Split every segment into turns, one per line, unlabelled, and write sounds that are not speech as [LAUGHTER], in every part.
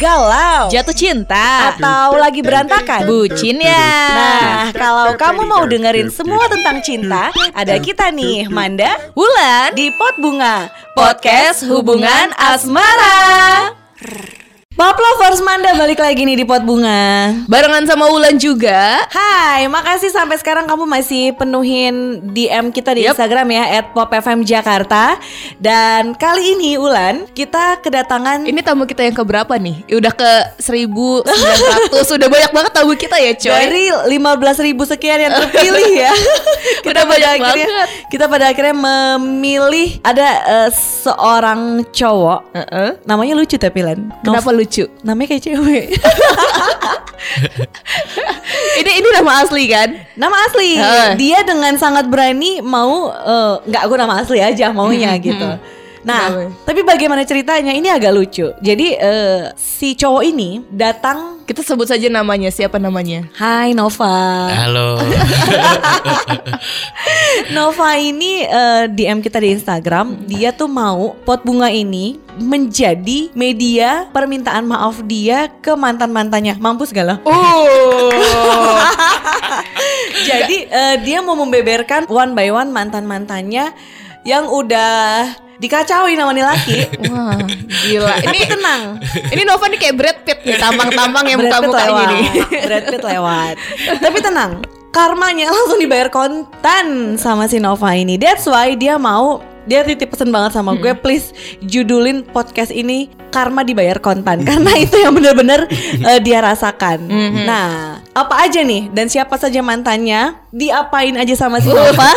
galau,
Jatuh cinta.
Atau lagi berantakan?
Bucin ya.
Nah, kalau kamu mau dengerin semua tentang cinta, ada kita nih, Manda,
Wulan
di Pot Bunga,
Podcast Hubungan Asmara
Pop Lovers Manda balik lagi nih di Pot Bunga.
Barengan sama Wulan juga
Hai, makasih sampai sekarang kamu masih penuhin DM kita di
Yep.
Instagram ya @popfmjakarta. Dan kali ini Ulan, kita kedatangan
Ini tamu kita yang keberapa nih? Udah ke 1900 [LAUGHS] Udah banyak banget tamu kita ya coy
dari 15.000 sekian yang terpilih ya. [LAUGHS] kita
Udah
pada
banyak
akhirnya
banget.
kita pada akhirnya memilih ada eh, seorang cowok.
Heeh.
Namanya lucu tapi Len.
Kenapa
Nov-
lucu?
Namanya kayak cewek. [LAUGHS]
Ini ini nama asli kan?
Nama asli. Dia dengan sangat berani mau eh, nggak gue nama asli aja maunya gitu. Nah,
Kenapa?
tapi bagaimana ceritanya? Ini agak lucu. Jadi eh, si cowok ini datang,
Kita sebut saja namanya Siapa namanya?
Hai Nova.
Halo. [LAUGHS]
Nova ini eh, DM kita di Instagram. Dia tuh mau pot bunga ini menjadi media permintaan maaf dia ke mantan mantannya. Mampus gak lo?
Oh [LAUGHS]
Jadi eh, dia mau membeberkan one by one mantan mantannya yang udah dikacauin sama nih laki. [LAUGHS]
Wah gila Ini
tenang.
Ini Nova nih kayak Brad Pitt nih Tampang-tampang yang muka-mukanya
lewat.
nih [LAUGHS]
Brad Pitt lewat. Tapi tenang, karmanya langsung dibayar kontan sama si Nova ini. That's why dia mau dia titip pesen banget sama gue please judulin podcast ini karma dibayar kontan [LAUGHS] karena itu yang bener-bener eh, dia rasakan. Nah, apa aja nih dan siapa saja mantannya, diapain aja sama si Nova?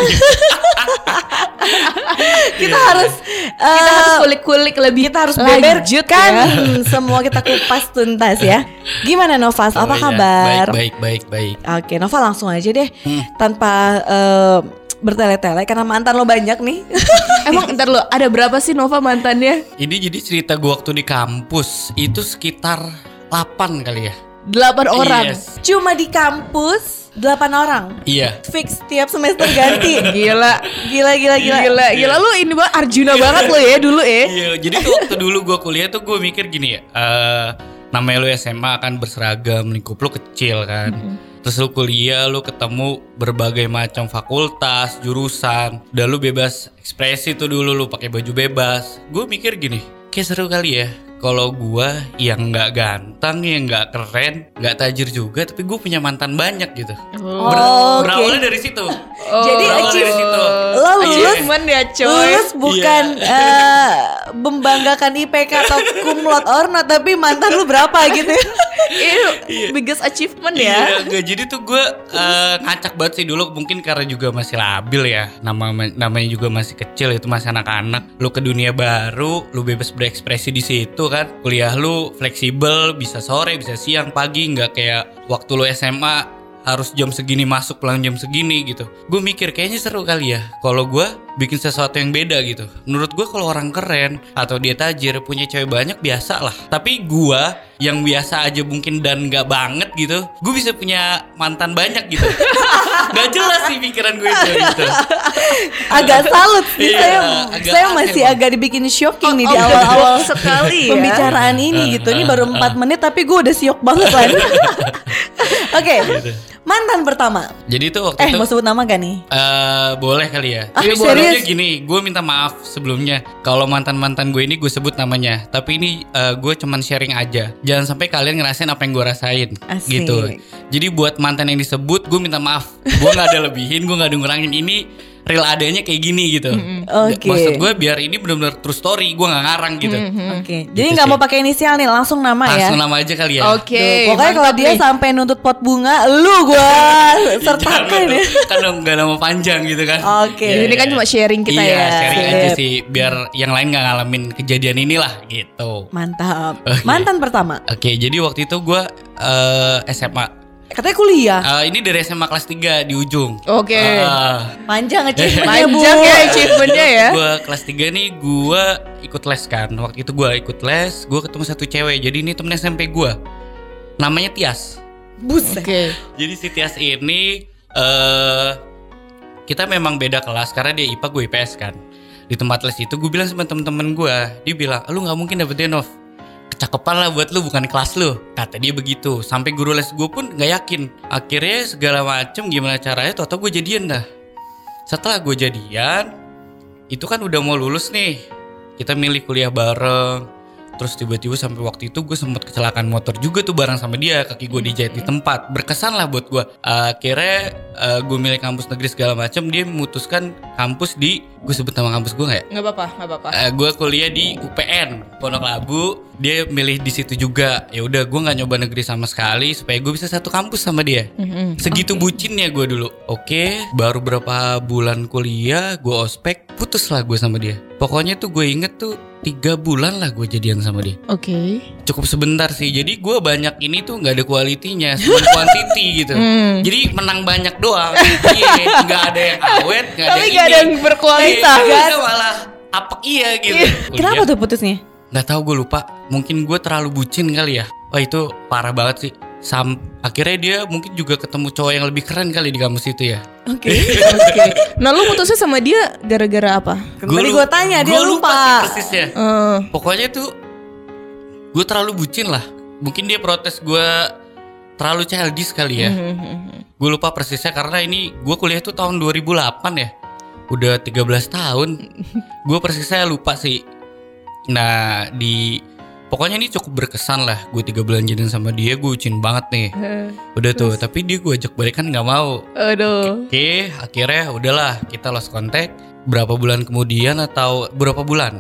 Kita harus
Kita
eh,
harus kulik-kulik lebih
kita harus beberkan
ya. [LAUGHS]
semua kita kupas tuntas ya. Gimana Novas? Apa
Oh, iya.
kabar?
Baik, baik, baik, baik.
Oke, Nova langsung aja deh
Hmm.
tanpa eh, bertele-tele karena mantan lo banyak nih. [LAUGHS]
Emang ntar lo ada berapa sih Nova mantannya?
Ini jadi cerita gua waktu di kampus itu sekitar 8 kali ya.
Delapan orang
Yes.
Cuma di kampus 8 orang.
Iya.
Fix tiap semester ganti. [LAUGHS]
Gila
Gila gila gila.
Gila, gila lu ini banget Arjuna banget lo ya dulu ya
Iya, jadi tuh waktu dulu gua kuliah tuh gue mikir gini ya. eh namanya lu SMA kan berseragam, lingkup lu kecil kan. Terus lu kuliah, lu ketemu berbagai macam fakultas, jurusan. Udah lu bebas ekspresi tuh dulu lu pakai baju bebas. Gue mikir gini, kayak seru kali ya. Kalau gua yang nggak ganteng, yang nggak keren, nggak tajir juga, tapi gue punya mantan banyak gitu. Ber-
Oh, oke.
Berawalnya dari situ. [LAUGHS]
Jadi
Berawal
achieve-
dari situ.
Lo lulus
Achievement ya coy
Lulus bukan eh, membanggakan IPK atau [LAUGHS] cum laude or not tapi mantan lu berapa gitu. [LAUGHS]
Itu biggest achievement ya
Iya, enggak jadi tuh gue eh, ngacak banget sih dulu mungkin karena juga masih labil ya. Nama namanya juga masih kecil itu masih anak-anak. Lu ke dunia baru, lu bebas berekspresi di situ kan. Kuliah lu fleksibel, bisa sore, bisa siang, pagi, nggak kayak waktu lu SMA harus jam segini masuk pulang jam segini gitu. Gue mikir kayaknya seru kali ya kalau gue bikin sesuatu yang beda gitu. Menurut gue kalau orang keren atau dia tajir punya cewek banyak biasa lah. Tapi gue yang biasa aja mungkin dan nggak banget gitu, gue bisa punya mantan banyak gitu. [LAUGHS] Gak jelas sih pikiran gue itu gitu.
agak salut sih
Iya,
saya
agak
saya
aneh,
masih
Bang.
agak dibikin shocking nih di
Oh,
awal-awal
sekali ya.
pembicaraan ini gitu ini baru 4 menit tapi gue udah siok banget kan [LAUGHS] oke mantan pertama
Jadi tuh waktu
eh
itu
mau sebut nama gak nih
Eh boleh kali ya.
Ah,
Tapi
serius?
sebelumnya gini, gue minta maaf sebelumnya. Kalau mantan mantan gue ini gue sebut namanya. Tapi ini eh, gue cuman sharing aja. Jangan sampai kalian ngerasain apa yang gue rasain.
Asik.
Gitu. Jadi buat mantan yang disebut, gue minta maaf. Gue nggak ada [LAUGHS] lebihin, gue nggak ada ngurangin. Ini real adanya kayak gini gitu.
Oke.
Maksud gue biar ini benar-benar true story. Gue nggak ngarang gitu.
oke jadi
Gitu
nggak mau pakai inisial nih langsung nama ya
Langsung nama aja kali ya.
Oke
Tuh, pokoknya kalau dia
nih.
sampai nuntut pot bunga lu gue [LAUGHS] sertakan ya
kan nggak nama panjang gitu kan.
Oke.
Jadi ini kan cuma sharing kita
iya,
ya
sharing
Sip.
aja sih biar yang lain nggak ngalamin kejadian inilah gitu.
mantap
Oke.
mantan pertama
Oke, jadi waktu itu gue eh, SMA.
Katanya kuliah
Eh, ini dari SMA kelas 3 di ujung.
Oke
Eh,
panjang achievementnya [LAUGHS] bu
Panjang ya achievementnya ya
Gue kelas 3 nih gue ikut les kan. Waktu itu gue ikut les, gue ketemu satu cewek. Jadi ini temen SMP gue. Namanya Tias.
buset
Oke
Jadi si Tias ini eh kita memang beda kelas karena dia IPA gue IPS kan. Di tempat les itu gue bilang sama temen-temen gue, dia bilang, lu nggak mungkin dapet Denov. Kecakapan lah buat lu bukan kelas lu. Kata dia begitu. Sampai guru les gue pun nggak yakin. Akhirnya segala macem gimana caranya tau gue jadian dah. Setelah gue jadian itu kan udah mau lulus nih. Kita milih kuliah bareng terus tiba-tiba sampai waktu itu gue sempat kecelakaan motor juga tuh bareng sama dia kaki gue dijahit di tempat. Berkesan lah buat gue akhirnya eh, gue milih kampus negeri segala macam dia memutuskan kampus di gue sebut nama kampus gue nggak ya?
Nggak apa-apa, nggak apa-apa.
Eh, gue kuliah di UPN Pondok Labu. Dia milih di situ juga. Ya udah gue nggak nyoba negeri sama sekali supaya gue bisa satu kampus sama dia. Segitu bucinnya gue dulu. Oke baru berapa bulan kuliah gue ospek putus lah gue sama dia. Pokoknya tuh gue inget tuh tiga bulan lah gue jadian sama dia.
Oke.
cukup sebentar sih. Jadi gue banyak ini tuh nggak ada kualitinya cuma quantity [LAUGHS] gitu.
Hmm.
jadi menang banyak doang. Iya nggak ada yang awet nggak ada
Tapi
yang
nggak ada yang berkualitas.
Eh, iya, malah apa iya gitu.
Kenapa tuh putusnya?
nggak tahu gue lupa. Mungkin gue terlalu bucin kali ya. Wah itu parah banget sih Sam akhirnya dia mungkin juga ketemu cowok yang lebih keren kali di kampus itu ya
Oke.
Oke. Nah lu putusnya sama dia gara-gara apa?
Tadi
lu-
gue tanya dia
gua
lupa.
sih persisnya
Eh,
pokoknya tuh gue terlalu bucin lah mungkin dia protes gue terlalu childish kali ya
mhm.
gue lupa persisnya karena ini gue kuliah tuh tahun 2008 ya udah 13 tahun [LAUGHS] gue persisnya lupa sih nah di pokoknya ini cukup berkesan lah gue tiga bulan jadian sama dia gue bucin banget nih.
Eh,
udah tuh tapi dia gue ajak balik kan nggak mau.
Aduh.
oke akhirnya udahlah kita lost contact. Berapa bulan kemudian atau berapa bulan?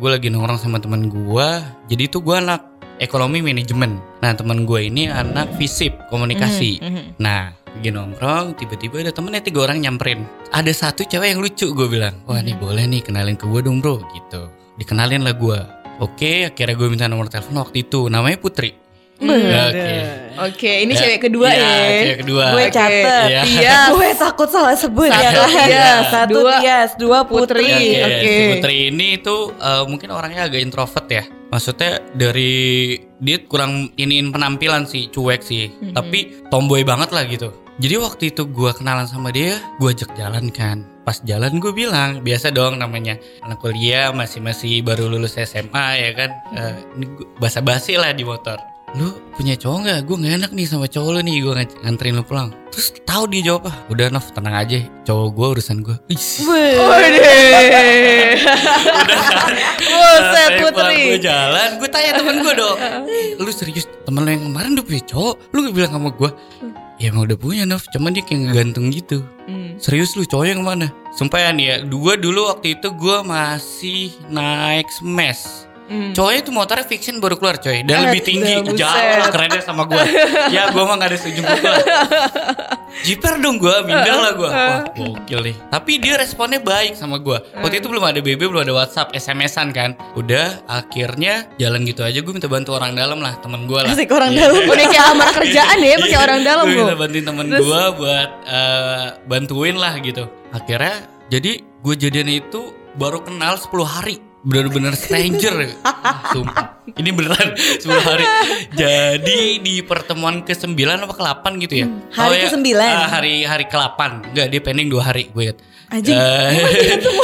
Gue lagi nongkrong sama teman gue jadi tuh gue anak ekonomi manajemen. Nah teman gue ini anak visip komunikasi.
Mhm.
nah lagi nongkrong tiba-tiba ada temennya tiga orang nyamperin. Ada satu cewek yang lucu gue bilang. Wah nih boleh nih kenalin ke gue dong bro gitu. Dikenalin lah gue oke akhirnya gue minta nomor telepon waktu itu namanya Putri oke
Oke, ini cewek kedua
Iya,
ya.
cewek kedua
Gue catet.
Iya.
Iya. [LAUGHS]
Gue takut salah sebut
Satu
ya kan.
Tias,
Satu
dua
Tias, dua Putri.
Oke,
Oke.
si Putri ini tuh eh, mungkin orangnya agak introvert ya. Maksudnya dari dia kurang iniin penampilan sih, cuek sih. Tapi tomboy banget lah gitu. Jadi waktu itu gua kenalan sama dia, gua ajak jalan kan. Pas jalan gue bilang, biasa dong namanya anak kuliah masih masih baru lulus SMA ya kan. Eh, ini basa-basi lah di motor. Lu punya cowok nggak? Gue nggak enak nih sama cowok lu nih, gue nganterin lu pulang. Terus tahu dia jawab ah, udah Nov tenang aja, cowok gue urusan gue.
Waduh. Buset
Gue
Putri.
jalan, gue tanya temen gue dong. "Eh, [LAUGHS] lu serius temen lu yang kemarin udah punya cowok? Lu bilang sama gue? Ya emang udah punya Nov, cuman dia kayak ngegantung gitu.
Hmm.
Serius lu cowok yang mana? Sumpah ya nih ya, dua dulu waktu itu gue masih naik smash.
Hmm.
Cowoknya itu motornya fiction baru keluar coy. Dan
Eh,
lebih [LAUGHS] tinggi. Jauh kerennya sama gue Ya gue mah gak ada setuju gue Jiper dong gue Minder lah gue Wah gokil nih. Tapi dia responnya baik sama gue Waktu itu belum ada BB Belum ada Whatsapp SMS-an kan. Udah akhirnya Jalan gitu aja. Gue minta bantu orang dalam lah Temen gue lah.
Asik orang
Iya.
dalam.
Udah kayak amar [LAUGHS] kerjaan ya pakai orang dalam
Gue minta bantuin temen gue buat eh, bantuin lah gitu. Akhirnya jadi gue jadian itu baru kenal 10 hari. Bener-bener stranger. Sumpah. Ini beneran 10 hari. Jadi di pertemuan ke-9 apa ke-8 gitu ya?
Hmm, hari
ya,
ke-9.
ah, hari hari ke-8. Enggak, dia pending 2 hari gue ingat.
Anjing,
Eh,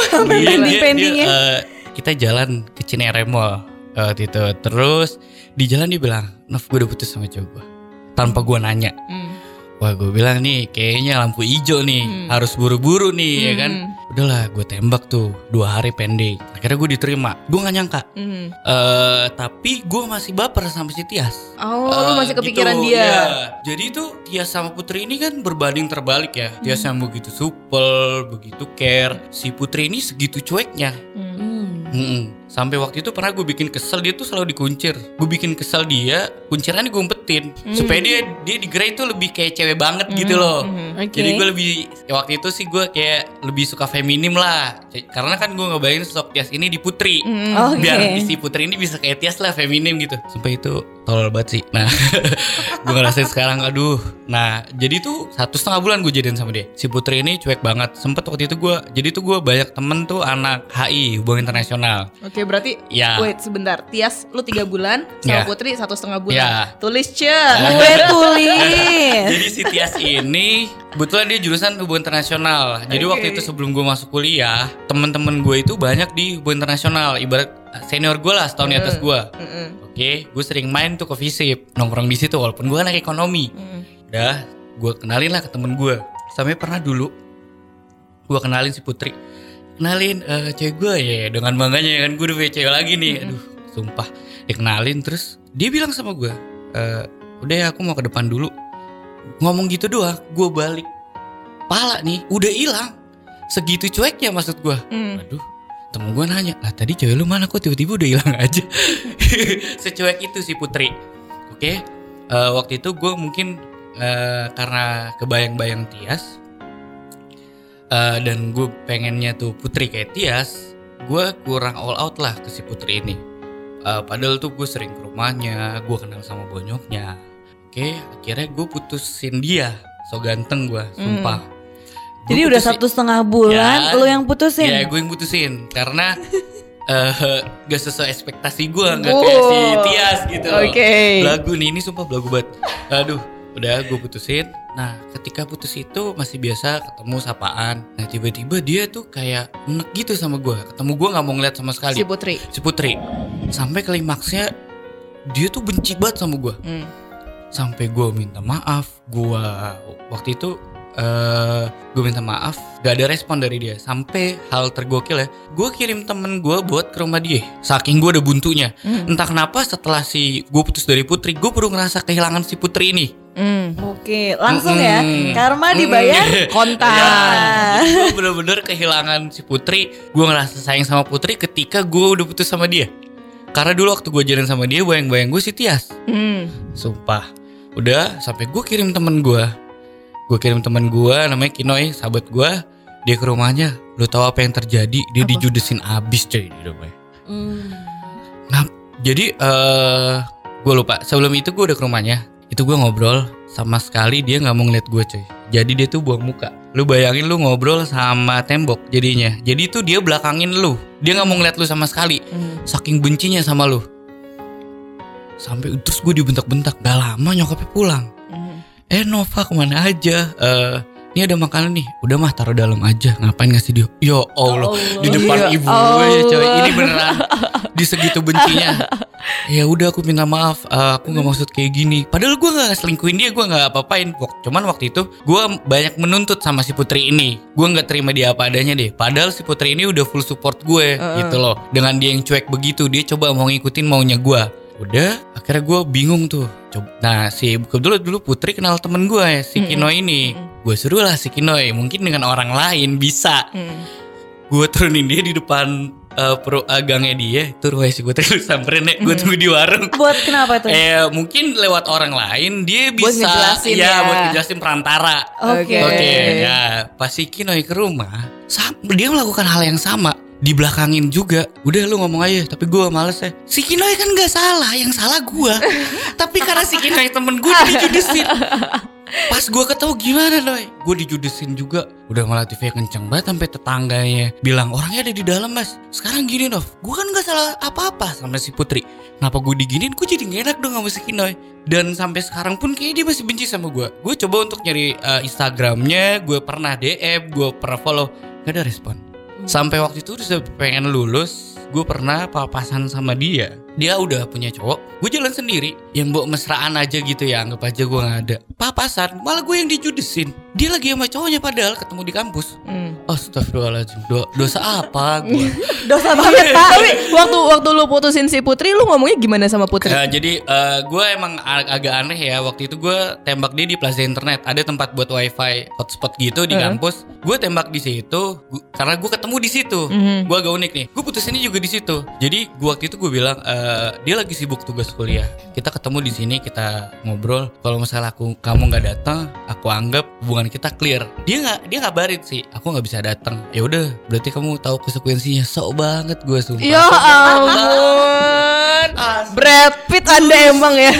sampai
dia- [LAUGHS]
pending-
dia- dia,
pendingnya.
eh, kita jalan ke Cinere Mall eh, waktu itu. Terus di jalan dia bilang, Nov gue udah putus sama cowok gue. Tanpa gue nanya.
Hmm.
Wah gue bilang nih kayaknya lampu hijau nih
Hmm.
harus buru-buru nih ya kan.
Hmm.
Udahlah gue tembak tuh dua hari pending. Akhirnya gue diterima. Gue nggak nyangka.
Hmm.
eh tapi gue masih baper sama si Tias.
Oh, lu
Eh,
masih kepikiran
gitu,
dia.
ya. Jadi itu Tias sama Putri ini kan berbanding terbalik ya. Tias yang begitu supel, begitu care. Si Putri ini segitu cueknya.
Hmm.
Hmm.
Sampai waktu itu pernah gue bikin kesel dia tuh selalu dikuncir. Gue bikin kesel dia, kuncirannya gue umpetin supaya dia dia di Grey tuh lebih kayak cewek banget gitu loh.
Hmm.
Oke.
Jadi gue lebih ya waktu itu sih gue kayak lebih suka feminim lah. Karena kan gue ngebayangin sosok Tias ini di Putri.
Hmm.
Oke.
Biar [LAUGHS] si Putri ini bisa kayak Tias lah feminim gitu. Sampai itu tolol banget sih. Nah, [LAUGHS] gue ngerasain sekarang aduh. Nah, jadi tuh satu setengah bulan gue jadian sama dia. Si Putri ini cuek banget. Sempet waktu itu gue, jadi tuh gue banyak temen tuh anak HI, hubungan internasional.
Oke berarti
Ya.
Wait sebentar Tias lu tiga bulan Sama
Ya.
Putri satu setengah bulan
Ya.
Tulis ce [LAUGHS]
Gue tulis.
Jadi si Tias ini kebetulan dia jurusan hubungan internasional. Jadi
Oke.
waktu itu sebelum gue masuk kuliah, teman-teman gue itu banyak di hubungan internasional. Ibarat senior gue lah, setahun di atas gue.
Mm-mm.
Oke, gue sering main tuh ke Visip, nongkrong di situ walaupun gue anak ekonomi. Udah, gue kenalin lah ke temen gue. Sampai pernah dulu gue kenalin si Putri. Kenalin eh, cewek gue ya dengan bangganya ya kan gue udah punya cewek lagi nih. Aduh, sumpah. Dikenalin terus dia bilang sama gue, "Eh, udah ya aku mau ke depan dulu. Ngomong gitu doang, gue balik. Pala nih, udah hilang. Segitu cueknya maksud gue.
Hmm.
Aduh, temen gue nanya, lah tadi cewek lu mana kok tiba-tiba udah hilang aja. [LAUGHS] Secuek itu si Putri. Oke, eh, waktu itu gue mungkin eh, karena kebayang-bayang Tias eh, dan gue pengennya tuh Putri kayak Tias, gue kurang all out lah ke si Putri ini. Eh, padahal tuh gue sering ke rumahnya, gue kenal sama bonyoknya. Oke, akhirnya gue putusin dia. So ganteng gue, sumpah. Gua
Jadi udah
putusin-
satu setengah bulan
Ya.
lu yang putusin.
Ya gue yang putusin karena [LAUGHS] eh gak sesuai ekspektasi gue nggak kayak si. Tias gitu.
Oke.
Belagu nih ini sumpah belagu banget. Aduh, udah gue putusin. Nah ketika putus itu masih biasa ketemu sapaan. Nah tiba-tiba dia tuh kayak enek gitu sama gue. Ketemu gue nggak mau ngeliat sama sekali.
Si Putri.
Si Putri. Sampai klimaksnya dia tuh benci banget sama gue
Hmm.
sampai gue minta maaf gue waktu itu eh gue minta maaf gak ada respon dari dia sampai hal tergokil ya gue kirim temen gue buat ke rumah dia saking gue udah buntunya
Hmm.
entah kenapa setelah si gue putus dari putri gue baru ngerasa kehilangan si putri ini
Hmm.
Oke, langsung ya.
Mm-mm.
Karma dibayar
Mm-mm. [LAUGHS]
kontan.
Ya, gue bener-bener kehilangan si putri. Gue ngerasa sayang sama putri ketika gue udah putus sama dia. Karena dulu waktu gue jalan sama dia bayang-bayang gue si Tias.
Hmm.
Sumpah. Udah sampai gue kirim temen gue Gue kirim temen gue namanya Kinoy Sahabat gue Dia ke rumahnya. Lu tahu apa yang terjadi? Dia dijudesin abis coy di rumahnya
Hmm.
Nah jadi eh Gue lupa. Sebelum itu gue udah ke rumahnya Itu gue ngobrol Sama sekali dia gak mau ngeliat gue coy. Jadi dia tuh buang muka. Lu bayangin lu ngobrol sama tembok jadinya. Jadi itu dia belakangin lu. Dia gak mau ngeliat lu sama sekali.
Hmm.
Saking bencinya sama lu. Sampai terus gue dibentak-bentak. Gak lama nyokapnya pulang.
Hmm.
Eh Nova ke mana aja? Eh ini ada makanan nih. Udah mah taruh dalam aja. Ngapain ngasih dia Ya Allah,
Allah.
Di depan
Ya
ibu gue ya coy.
Allah.
Ini beneran. Di segitu bencinya. Ya udah aku minta maaf. Eh, Aku gak maksud kayak gini. Padahal gue gak selingkuhin dia Gue gak apa-apain. Cuman waktu itu Gue banyak menuntut sama si Putri ini. Gue gak terima dia apa adanya deh. Padahal si Putri ini udah full support gue Gitu loh. Dengan dia yang cuek begitu Dia coba mau ngikutin maunya gue Udah Akhirnya gue bingung tuh. Coba. Nah si kebetulan dulu Putri kenal temen gue ya Si
Mm-mm.
Kino ini Gue suruh lah si Kinoy Mungkin dengan orang lain bisa
Hmm.
Gue turunin dia di depan eh, pro agangnya dia Itu rumahnya si Putri lu samperin ya Gue tunggu di warung
Buat kenapa tuh?
Eh mungkin lewat orang lain dia
Buat
bisa
ngejelasin
ya,
ya.
buat ngejelasin perantara.
Oke.
Oke, ya pas si Kinoy ke rumah, dia melakukan hal yang sama. Dibelakangin juga. Udah lu ngomong aja, tapi gue males ya. Si Kinoy kan gak salah, yang salah gue. [LAUGHS] tapi karena si Kinoy temen gue dijudesin. [LAUGHS] Pas gue ketemu gimana Noy? Gue dijudesin juga. Udah malah TV kenceng banget sampai tetangganya bilang orangnya ada di dalam mas. Sekarang gini Nov, gue kan gak salah apa-apa sama si Putri. Kenapa gue diginin? Gue jadi gak enak dong sama si Kinoy. Dan sampai sekarang pun kayaknya dia masih benci sama gue. Gue coba untuk nyari eh, Instagramnya, gue pernah DM, gue pernah follow, gak ada respon. Sampai waktu itu udah pengen lulus, gue pernah papasan sama dia. Dia udah punya cowok, gue jalan sendiri. Yang mbok mesraan aja gitu ya, anggap aja gue gak ada. Papasan, malah gue yang dijudesin. Dia lagi sama cowoknya padahal ketemu di kampus.
Hmm.
Astagfirullahaladzim, Do- dosa apa gue? [LAUGHS]
Dosa banget pak. [LAUGHS]
Tapi waktu waktu lu putusin si Putri, lu ngomongnya gimana sama Putri?
Ya, jadi gue emang ag- agak aneh ya waktu itu gue tembak dia di Plaza Internet ada tempat buat wifi hotspot gitu di
Heeh.
kampus gue tembak di situ gu- karena gue ketemu di situ
Mhm.
gue agak unik nih gue putusinnya juga di situ jadi gue waktu itu gue bilang eh, dia lagi sibuk tugas kuliah. Kita ketemu di sini kita ngobrol. Kalau misalnya aku kamu nggak datang aku anggap hubungan kita clear. Dia nggak dia ngabarin sih aku nggak bisa datang. Ya udah berarti kamu tahu konsekuensinya. Sok banget gue sumpah.
Ya ampun. Brad Pitt Anda emang ya.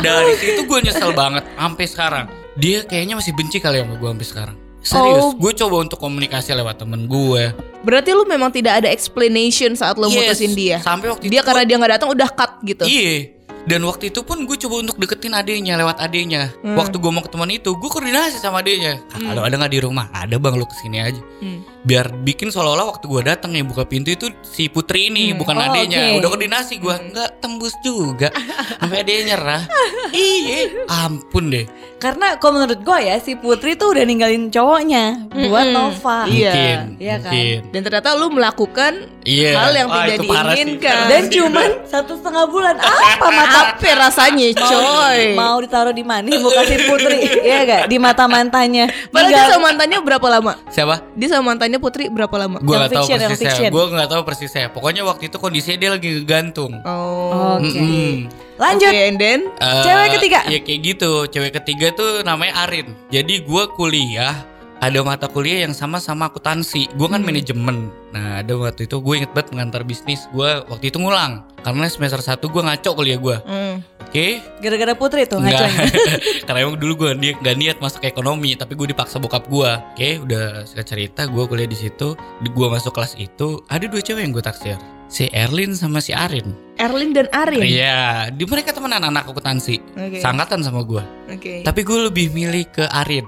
Dari situ gue nyesel banget sampai sekarang. Dia kayaknya masih benci kali sama gue sampai sekarang. Serius,
Oh.
gue coba untuk komunikasi lewat temen gue.
Berarti lu memang tidak ada explanation saat lu
Yes,
mutusin dia.
Sampai waktu
Dia
itu
karena
gua-
dia nggak datang udah cut gitu.
Iya. Dan waktu itu pun gue coba untuk deketin adenya lewat adenya.
Hmm.
Waktu gue mau ketemuan itu, gue koordinasi sama adenya. "Kak, Kalau ada nggak di rumah? Ada bang, lu ke sini aja.
Hmm.
Biar bikin seolah-olah waktu gue datang yang buka pintu itu si Putri ini,
Hmm.
bukan
Oh,
adenya.
oke.
Udah koordinasi gue, nggak tembus juga. Sampai adenya nyerah. [LAUGHS] Iya, ampun deh.
Karena kalau menurut gue ya si Putri tuh udah ninggalin cowoknya buat
Mm-mm.
Nova.
Iya.
Mungkin,
Iya kan?
mungkin.
Dan ternyata lu melakukan
Iya.
hal yang
Wah,
tidak diinginkan.
Dan cuman satu setengah bulan [LAUGHS] apa
apa rasanya, coy?
mau ditaruh di mana muka si Putri [LAUGHS] ya gak di mata mantannya
Padahal dia sama mantannya berapa lama?
Siapa?
Dia sama mantannya Putri berapa lama?
Gue nggak tahu persisnya. Gue nggak tahu persisnya. Pokoknya waktu itu kondisinya dia lagi ngegantung.
Oh.
Oke.
Mm-mm.
lanjut
Oke, and then
Eh,
Cewek ketiga.
Ya kayak gitu. Cewek ketiga tuh namanya Arin. Jadi gue kuliah ada mata kuliah yang sama sama akuntansi. Gue kan
Hmm.
manajemen. Nah ada waktu itu gue inget banget mengantar bisnis. Gue waktu itu ngulang karena semester 1 gue ngaco kuliah gue.
hmm.
Oke.
gara-gara Putri tuh ngaconya [LAUGHS]
Karena emang dulu gue ni gak niat masuk ekonomi, tapi gue dipaksa bokap gue. Oke, udah singkat cerita gue kuliah di situ. Gue masuk kelas itu ada dua cewek yang gue taksir. Si Erlin sama si Arin.
Erlin dan Arin.
Iya, di mereka temenan anak akuntansi.
Oke.
Sangkatan sama gue.
Oke.
Tapi gue lebih milih ke Arin.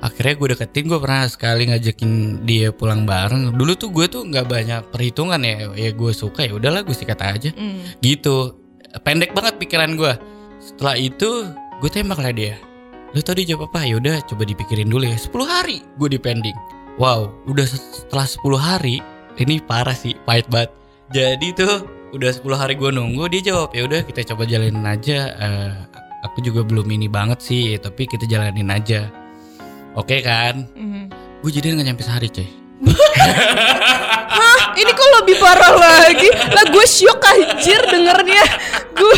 Akhirnya gue deketin, gue pernah sekali ngajakin dia pulang bareng. Dulu tuh gue tuh nggak banyak perhitungan ya. Ya gue suka ya udahlah gue sikat aja.
Hmm.
Gitu. Pendek banget pikiran gue. Setelah itu gue tembak lah dia. Lu tadi jawab apa? Ya udah coba dipikirin dulu ya. 10 hari gue dipending. Wow, udah setelah 10 hari ini parah sih, pahit banget. Jadi tuh udah 10 hari gue nunggu dia jawab ya udah kita coba jalanin aja. Eh, aku juga belum ini banget sih, tapi kita jalanin aja. Oke kan?
Hmm.
Gue jadian gak nyampe sehari coy.
Hah, ini kok lebih parah lagi? Lah gue syok anjir dengernya. Gue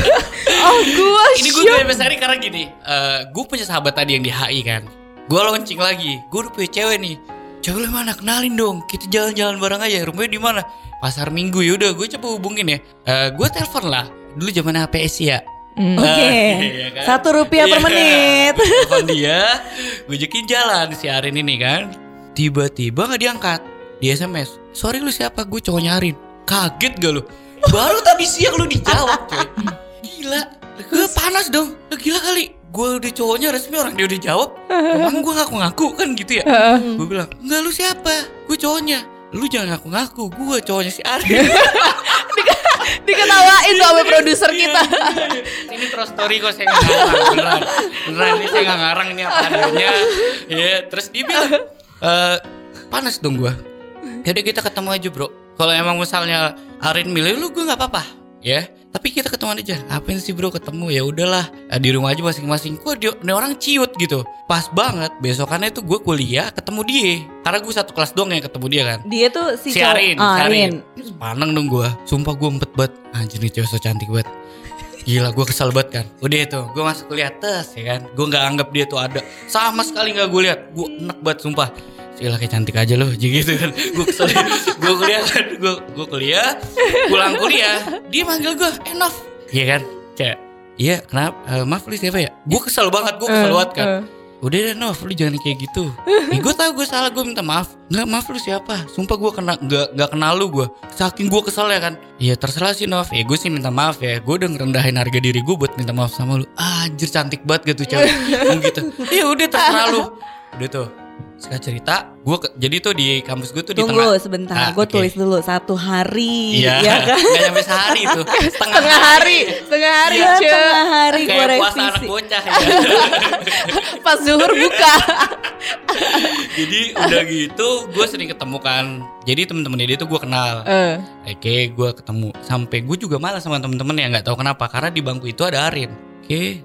Oh, gue
Ini gue gak nyampe sehari karena gini. eh gue punya sahabat tadi yang di HI kan. Gue launching lagi. Gue udah punya cewek nih. Cewek lu mana? Kenalin dong. Kita jalan-jalan bareng aja. Rumahnya di mana? Pasar Minggu. Yaudah, gue coba hubungin ya. Eh gue telepon lah. Dulu zaman HPS ya.
Hmm.
oke [LAUGHS]
iya kan?
satu rupiah per
Iya.
menit [LAUGHS]
Telepon [LAUGHS] dia, gue ajakin jalan si Arin ini kan. Tiba-tiba gak diangkat di SMS. Sorry lu siapa? Gue cowoknya Arin. Kaget gak lu? Baru tadi siang lu dijawab coy. Gila. Gue panas dong. Lu gila kali. Gue udah cowoknya resmi orang dia udah jawab. Emang gue ngaku-ngaku kan gitu ya? Gue bilang, enggak lu siapa? Gue cowoknya. Lu jangan ngaku-ngaku. Gue cowoknya si Arin. [LAUGHS]
Diketawain tuh sama produser kita.
ini terus story kok saya nggak ngarang beneran beneran ini saya nggak ngarang ini apa adanya ya terus dia bilang "Eh, panas dong gua jadi kita ketemu aja bro kalau emang misalnya Arin milih lu gue nggak apa-apa ya tapi kita ketemu aja. Apain sih bro? Ketemu ya udahlah. Eh, di rumah aja masing-masing. Kok dia ini orang ciut gitu? Pas banget. Besokannya tuh gue kuliah ketemu dia. Karena gue satu kelas doang yang ketemu dia kan.
Dia tuh si,
si
cowok-
Arin,
Ah.
Paneng dong gue Sumpah gue empet banget. Anjir nih cewek so cantik banget Gila gue kesel banget kan. Udah itu Gue masuk kuliah tes ya kan? Gue gak anggap dia tuh ada. Sama sekali gak gue lihat. Gue enak banget sumpah. Gila kayak cantik aja loh Jadi gitu kan. Gue kesel. Gue kuliah kan Gue gue kuliah Pulang kuliah Dia manggil gue Eh Nov Iya kan? Kayak Iya kenapa? Eh, Maaf lu siapa ya? Gue kesel banget Gue kesel banget kan Udah deh Nov, lu jangan kayak gitu. Eh, Gue tau gue salah, gue minta maaf. Nggak maaf lu siapa? Sumpah gue kena, gak, gak kenal lu gue Saking gue kesel ya kan? Iya terserah sih Nov. Ya gue sih minta maaf ya. Gue udah ngerendahin harga diri gue buat minta maaf sama lu. Ah, Anjir cantik banget gitu cewek. Gitu. Iya udah terserah lu. Udah tuh Sekarang cerita gue Jadi tuh di kampus gue tuh di
tunggu
tengah
sebentar
Ah,
gue
oke.
tulis dulu satu hari
Iya [LAUGHS]
ya kan
Gak nyampe sehari tuh [LAUGHS] Setengah,
Setengah hari, setengah hari,
Iya,
Cek.
tengah hari gue
Kayak puasa anak
revisi
bocah [LAUGHS] ya.
Pas zuhur buka.
Jadi udah gitu gue sering ketemu kan Jadi temen-temen dia tuh gue kenal
Eh.
Oke, gue ketemu. Sampai gue juga malas sama temen-temen yang nggak tahu kenapa. Karena di bangku itu ada Arin. Oke,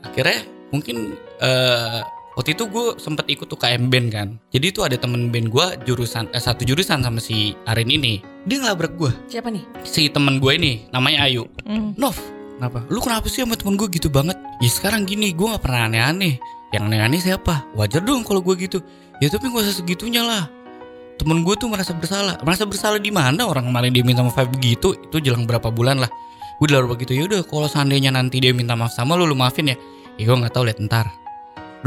akhirnya mungkin eh waktu itu gue sempet ikut UKM band kan. Jadi itu ada temen band gue jurusan eh, satu jurusan sama si Arin ini. Dia ngelabrak gue.
siapa nih
Si temen gue ini namanya Ayu.
Hmm.
Nov, kenapa? Lu kenapa sih sama temen gue gitu banget? Ya sekarang gini, gue nggak pernah aneh-aneh. Yang aneh-aneh siapa? Wajar dong kalau gue gitu. Ya tapi gak usah segitunya lah. Temen gue tuh merasa bersalah. Merasa bersalah di mana? Orang kemarin dia minta maaf begitu, itu jelang berapa bulan lah. Gue udah begitu ya udah. Kalau seandainya nanti dia minta maaf sama lu, lu maafin ya. Ya gue nggak tahu lihat ntar.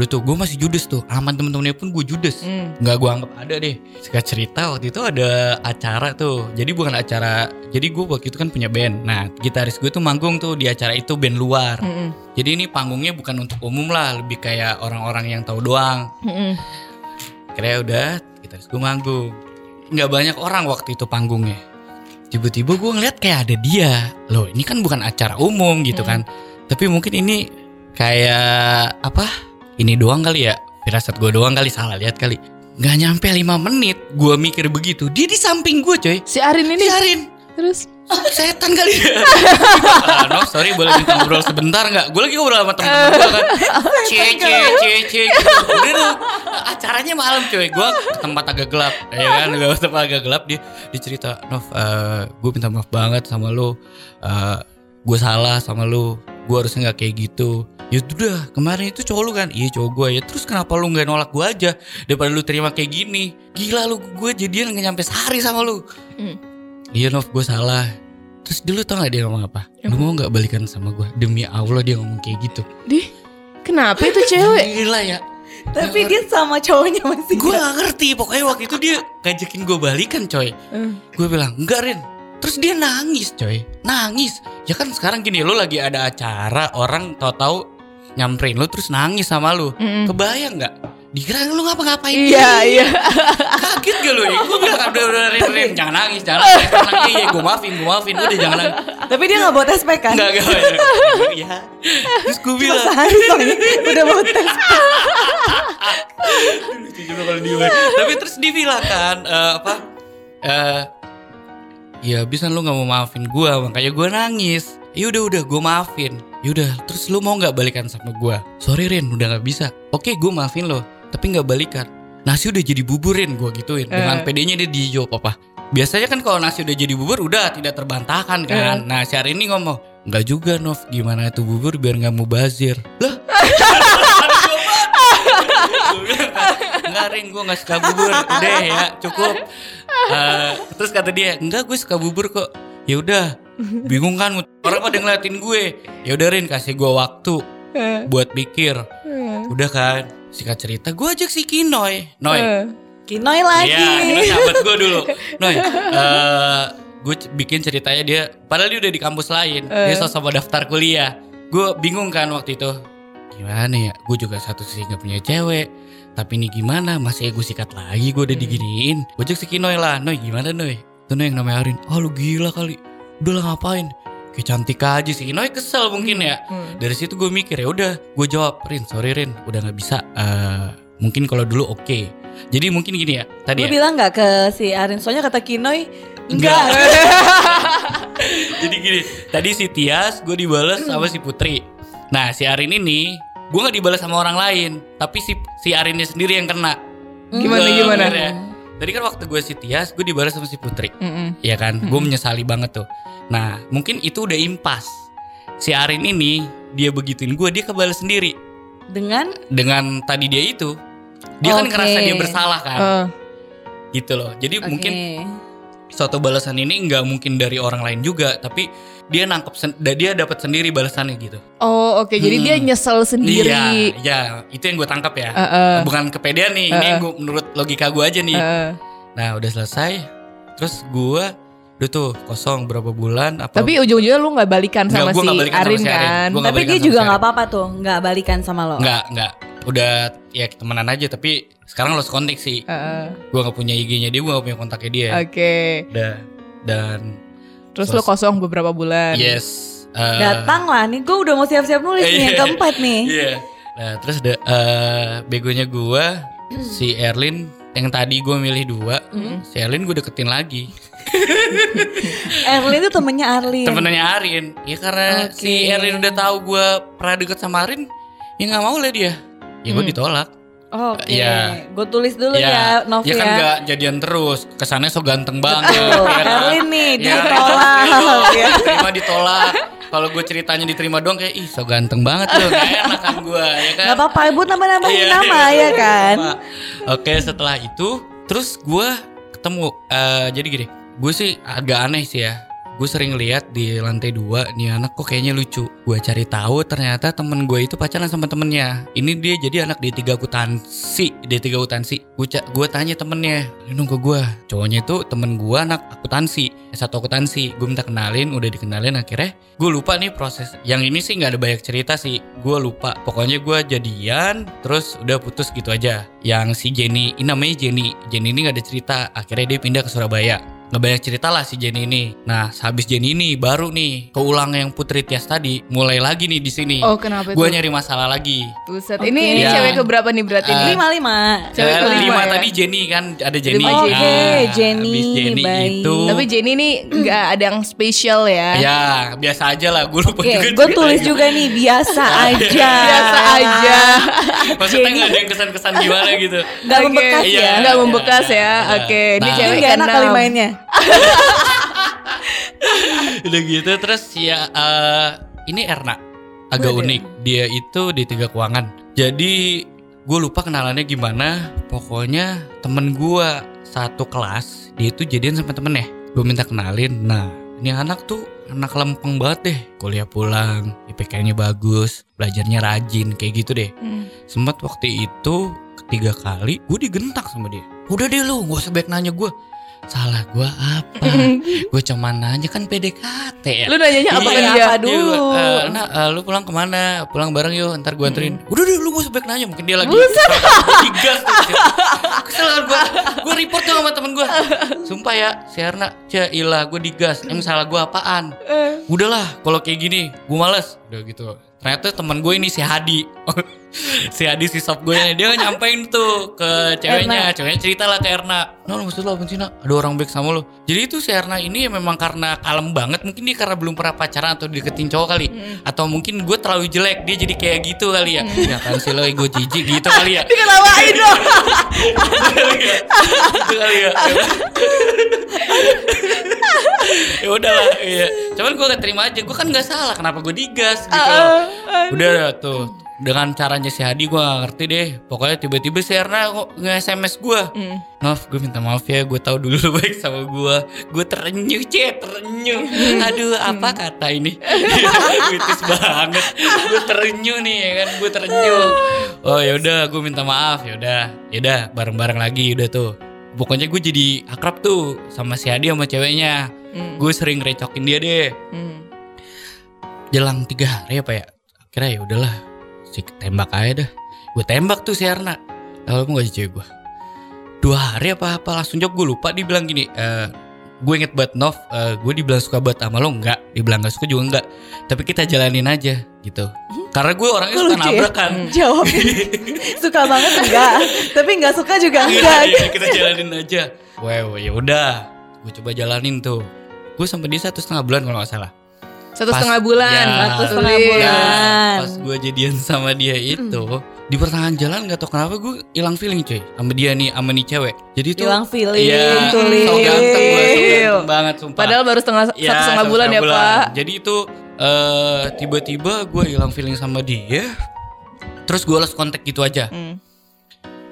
Udah tuh gue masih judes tuh. Aman temen-temennya pun gue judes.
Hmm.
nggak gue anggap ada deh. Singkat cerita waktu itu ada acara tuh. Jadi bukan acara Jadi gue waktu itu kan punya band. Nah gitaris gue tuh manggung tuh di acara itu band luar.
Mm-mm.
Jadi ini panggungnya bukan untuk umum lah Lebih kayak orang-orang yang tahu doang.
Mm-mm.
Akhirnya udah gitaris gue manggung. Nggak banyak orang waktu itu panggungnya. Tiba-tiba gue ngeliat kayak ada dia. Loh ini kan bukan acara umum gitu kan. Tapi mungkin ini kayak apa Ini doang kali ya Firasat gue doang kali salah lihat kali Nggak nyampe 5 menit Gue mikir begitu Dia di samping gue coy
Si Arin ini
Siarin
terus
setan kali dia. Ah, no, sorry boleh minta ngobrol sebentar nggak? Gue lagi ngobrol sama temen-temen gue kan. Cie cie cie cie. Udah tuh acaranya malam cuy. Gue ke tempat agak gelap, ya kan? Gue tempat agak gelap dia dicerita, Nov, gue minta maaf banget sama lo. gue salah sama lo. Gue harusnya nggak kayak gitu. Ya udah kemarin itu cowok lu kan? Iya cowok gue ya Terus kenapa lu gak nolak gue aja Daripada lu terima kayak gini? Gila lu gue jadian gak nyampe sehari sama lu.
Hmm.
Iya Nov gue salah. Terus dulu tau gak dia ngomong apa? Lu mau gak balikan sama gue? Demi Allah dia ngomong kayak gitu.
Dih, kenapa itu cewek?
Gila ya.
Tapi dia sama cowoknya masih
Gue gak ngerti. Pokoknya waktu itu dia ngajakin gue balikan coy.
Eh,
Gue bilang enggak Rin Terus dia nangis coy Nangis Ya kan sekarang gini Lu lagi ada acara Orang tahu-tahu Nyamperin lu terus nangis sama lu
Mm-mm.
Kebayang gak? Dikira lu ngapa-ngapain
Iya, iya.
Kaget gak lu? Gue bilang udah udah Rin, Jangan nangis Jangan nangis Jangan nangis Iya gue maafin Gue maafin Udah jangan nangis
Tapi dia gak bawa tes pack kan?
Enggak enggak Ya Terus gue
Cuma
bilang
sehari soalnya udah bawa tes
lucu juga kalau dia tapi terus dia bilang kan eh, apa eh ya bisa lu nggak mau maafin gua makanya gua nangis ya udah udah gua maafin Yaudah, terus lu mau nggak balikan sama gua? Sorry Rin, udah nggak bisa. Oke, gua maafin lo, tapi nggak balikan. Nasi udah jadi buburin, gua gituin. Dengan
Eh.
pedenya dia dijawab apa? Biasanya kan kalau nasi udah jadi bubur udah tidak terbantahkan kan. Nah, si hari ini ngomong, nggak juga Nov, gimana tuh bubur biar nggak mubazir. Lah, Enggak Ring gue gak suka bubur Udah ya cukup Eh, Terus kata dia Enggak gue suka bubur kok ya udah bingung kan orang pada ngeliatin gue ya udah Rin kasih gue waktu buat pikir udah kan singkat cerita gue ajak si Kinoy Noy
Kinoy lagi
Iya, ini sahabat gue dulu. Noy, eh gue bikin ceritanya dia, padahal dia udah di kampus lain. Dia sosok mau daftar kuliah. Gue bingung kan waktu itu. Gimana ya? Gue juga satu sisi gak punya cewek. Tapi ini gimana? Masih gue sikat lagi. Gue udah diginiin. Gue cek si Kinoy lah. Noy, gimana Noy? Itu Noy yang namanya Arin. Oh lu gila kali. Udah lah ngapain? Kayak cantik aja sih. Noy kesel mungkin ya. Dari situ gue mikir ya udah. Gue jawab Rin, sorry Rin, udah nggak bisa. Eh mungkin kalau dulu oke. Jadi mungkin gini ya. Tadi
Lu
ya.
bilang gak ke si Arin Soalnya kata Kinoy
Enggak. [LAUGHS] Jadi gini, tadi si Tias gue dibalas sama si Putri. Nah, si Arin ini gue nggak dibalas sama orang lain, tapi si si Arinnya sendiri yang kena.
Gimana,
Gue
gimana?
ya. Tadi kan waktu gue si Tias, gue dibalas sama si Putri.
Mm-mm.
Iya kan, gue menyesali banget tuh. Nah, mungkin itu udah impas. Si Arin ini dia begituin gue, dia kebalas sendiri
Dengan
dengan tadi dia itu. Dia kan
Oke.
ngerasa dia bersalah kan,
Eh,
gitu loh. Jadi
Oke.
mungkin suatu balasan ini nggak mungkin dari orang lain juga tapi dia nangkep dia dapat sendiri balasannya gitu
Oh oke, jadi
Hmm.
dia nyesel sendiri.
iya ya itu yang gue tangkap ya
Eh, eh.
bukan kepedean nih ini
Eh,
yang gua, menurut logika gue aja nih
Eh,
nah udah selesai terus gue udah tuh kosong berapa bulan apa
tapi ujung-ujungnya lu nggak balikan
Nggak,
sama
gua
si
nggak balikan sama
Arin
si Arin.
kan?
Gua nggak
Tapi
balikan
dia
sama
juga
si
gak
Arin.
apa-apa tuh Gak balikan sama lo
nggak nggak udah ya temenan aja tapi sekarang lost kontak sih
Eh, eh.
gue nggak punya IG-nya dia gue nggak punya kontaknya dia
Oke.
udah dan
Terus
Sos-
lu kosong beberapa bulan.
yes eh,
Datang lah nih gue udah mau siap-siap nulis nih yang
Iya.
keempat nih [LAUGHS]
Iya. Nah terus ada eh, begonya gua si Erlin yang tadi gua milih dua, si Erlin gue deketin lagi. [LAUGHS]
Erlin tuh temennya Arlin
Temennya Arin. Ya karena
Oke.
si Erlin udah tahu gua pernah deket sama Arin, ya nggak mau lah dia. Ya gue ditolak.
Oke
Iya.
Gue tulis dulu ya, Novi
ya
ya
kan nggak jadian terus. Kesannya so ganteng banget. Ya kan?
Erlin nih
Ya,
ditolak [LAUGHS] ya.
Terima ditolak. Kalau gue ceritanya diterima doang kayak ih so ganteng banget tuh. Gak enak kan gue ya kan.
Gak apa-apa ibu nambah-nambahin
Iya,
nama
iya,
ya kan.
Oke setelah itu terus gue ketemu eh, jadi gini gue sih agak aneh sih ya gue sering lihat di lantai dua nih anak kok kayaknya lucu. Gue cari tahu ternyata temen gue itu pacaran sama temennya. Ini dia jadi anak D3 akuntansi D3 akuntansi. Gue gue tanya temennya ini ke gue cowoknya itu temen gue anak akuntansi satu akuntansi. Gue minta kenalin udah dikenalin akhirnya. Gue lupa nih proses. Yang ini sih nggak ada banyak cerita sih. Gue lupa. Pokoknya gue jadian terus udah putus gitu aja. Yang si Jenny ini namanya Jenny. Jenny ini nggak ada cerita. Akhirnya dia pindah ke Surabaya nggak banyak cerita lah si Jenny ini. Nah, habis Jenny ini baru nih keulang yang Putri Tias tadi mulai lagi nih di sini.
Oh, kenapa
Gue nyari masalah lagi.
Buset.
Oke.
Ini ini
Ya.
cewek keberapa nih berarti
Eh,
nih?
Lima lima.
Cewek
Eh,
kelima
lima
ya?
tadi Jenny kan ada Jenny.
Lima
Oke,
Nah,
Jenny,
habis Jenny
baik.
itu.
Tapi Jenny nih nggak ada yang spesial ya.
ya biasa aja lah. Gue lupa
Oke,
juga.
gue tulis
ceritanya.
juga nih biasa [LAUGHS] aja.
Biasa aja.
Maksudnya nggak ada yang kesan-kesan gimana gitu.
Gak
Oke.
membekas
Iya.
ya.
Nggak membekas ya.
Iya.
Oke, ini
Nah.
cewek
Ini gak enak
keenam.
kali mainnya. [LAUGHS]
Udah gitu terus ya eh, ini Erna agak
Waduh.
unik. Dia itu di tiga keuangan. Jadi gue lupa kenalannya gimana. Pokoknya temen gue satu kelas dia itu jadian sama temennya. Gue minta kenalin. Nah ini anak tuh anak lempeng banget deh. Kuliah pulang, IPK-nya bagus, belajarnya rajin kayak gitu deh.
Hmm.
Sempet waktu itu ketiga kali gue digentak sama dia. Udah deh lu, gak usah baik nanya gue. Salah gue apa? [LAUGHS] gue cuma nanya kan PDKT ya.
Lu nanyanya apa
Iya,
dia?
apa
Dia,
dulu?
eh, nah, eh, lu pulang ke mana? Pulang bareng yuk, ntar gue anterin. Udah deh, lu gak usah baik nanya. Mungkin dia lagi digas. Kesel kan gue. Gue report tuh sama temen gue. Sumpah ya, si Erna, cia ilah gue digas. Emang salah gue apaan? Udahlah, kalau kayak gini, gue males. Udah gitu. Ternyata temen gue ini si Hadi. [LAUGHS] si Hadi si sop gue ini dia nyampein tuh ke ceweknya. Ceweknya cerita lah ke Erna. No, maksud lo apa sih, Nak? Ada orang baik sama lo. Jadi itu si Erna ini memang karena kalem banget. Mungkin dia karena belum pernah pacaran atau deketin cowok kali. Atau mungkin gue terlalu jelek. Dia jadi kayak gitu kali ya. Ya kan sih lo ego jijik gitu kali ya. [LAUGHS]
Diketawain dong.
Gitu kali ya. ya udah lah iya. cuman gue gak terima aja gue kan nggak salah kenapa gue digas gitu loh. Udah tuh. Dengan caranya si Hadi gue gak ngerti deh. Pokoknya tiba-tiba si Erna kok nge-SMS gue
Hmm.
maaf gue minta maaf ya. Gue tahu dulu lo [LAUGHS] baik sama gue gue terenyuh cie terenyuh. [LAUGHS] Aduh apa kata ini? [LAUGHS] Kritis banget. Gue terenyuh nih ya kan? Gue terenyuh. Oh ya udah gue minta maaf. Ya udah ya udah bareng-bareng lagi udah tuh. Pokoknya gue jadi akrab tuh sama si Hadi sama ceweknya.
Hmm.
gue sering recokin dia deh.
Hmm.
jelang tiga hari apa ya kira ya udahlah si tembak aja dah. Gue tembak tuh si Erna lalu gak cewek gue dua hari apa apa langsung jawab gue lupa dia bilang gini eh gue inget banget Nov eh, gue dibilang suka banget sama lo enggak? Dibilang gak suka juga enggak. Tapi kita jalanin aja gitu. Karena gue orangnya suka
lucu ya?
nabrak kan
Jawab. [LAUGHS] suka banget enggak, tapi enggak suka juga
Iya,
enggak.
iya, kita jalanin aja. Wow ya udah. Gue coba jalanin tuh. Gue sampai dia satu setengah bulan kalau nggak salah
Satu
Pas-
setengah bulan.
Ya.
Satu setengah bulan.
Pas gue jadian sama dia itu di pertengahan jalan nggak tau kenapa gue hilang feeling cuy sama dia nih sama nih cewek jadi tuh
Hilang feeling,
iya,
tulis.
so ganteng gue so ganteng banget sumpah
Padahal baru setengah
Iya,
satu setengah bulan ya Pak.
jadi itu eh tiba-tiba gue hilang feeling sama dia terus gue lost kontak gitu aja
Hmm.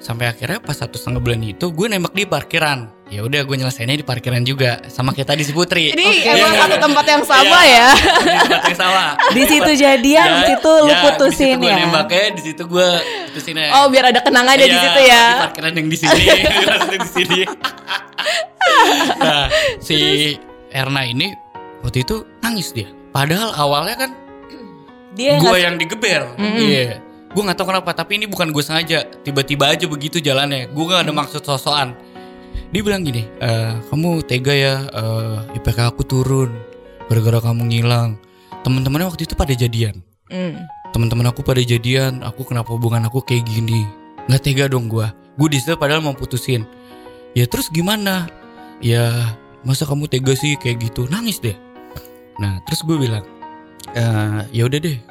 Sampai akhirnya pas satu setengah bulan itu gue nembak di parkiran ya udah gue nyelesainnya di parkiran juga sama kita di si Putri
Ini
Oke.
emang satu tempat yang sama
Iya.
ya.
di tempat yang sama [LAUGHS]
Di situ jadian, di situ lu putusin
di situ gue
ya.
nembaknya di situ gue putusin ya
Oh biar ada kenangannya di
Iya,
situ ya.
Di parkiran yang di sini, [LAUGHS] [LAUGHS] di sini. nah, si Erna ini waktu itu nangis dia. Padahal awalnya kan
Dia
gue yang digeber. Iya. Gue nggak tahu kenapa, tapi ini bukan gue sengaja. Tiba-tiba aja begitu jalannya. Gue gak ada maksud sosokan. Dia bilang gini, "Eh, kamu tega ya eh, IPK aku turun gara-gara kamu ngilang. Teman-temannya waktu itu pada jadian
Hmm.
teman-teman aku pada jadian aku kenapa hubungan aku kayak gini nggak tega dong gue di situ padahal mau putusin ya terus gimana ya masa kamu tega sih kayak gitu nangis deh nah terus gue bilang "Eh, ya udah deh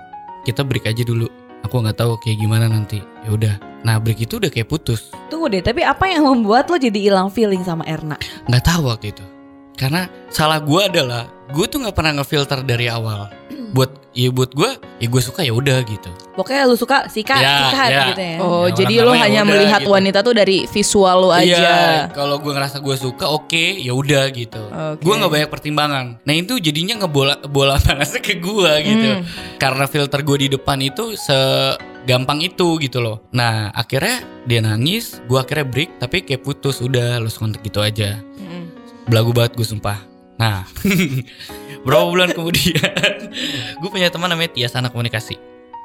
kita break aja dulu aku nggak tahu kayak gimana nanti. Ya udah nah break itu udah kayak putus.
Tunggu deh, tapi apa yang membuat lo jadi hilang feeling sama Erna?
nggak tahu waktu itu. Karena salah gue adalah gue tuh nggak pernah ngefilter dari awal buat ya buat gue ya gue suka ya udah gitu
Pokoknya lu suka sikat,
Ya,
sikat
ya.
gitu ya.
Oh,
Ya,
jadi lu hanya
udah
melihat
gitu.
wanita tuh dari visual lu aja.
Iya, kalau gue ngerasa gue suka, oke, ya udah gitu.
Oke.
Gue nggak banyak pertimbangan. Nah itu jadinya ngebola bola [LAUGHS] panasnya ke gue gitu.
Hmm.
Karena filter gue di depan itu segampang itu gitu loh. Nah akhirnya dia nangis, gue akhirnya break, tapi kayak putus udah, los kontak gitu aja.
Mm.
Belagu banget gue sumpah. Nah, [LAUGHS] berapa bulan kemudian, [LAUGHS] gue punya teman namanya Tias anak komunikasi.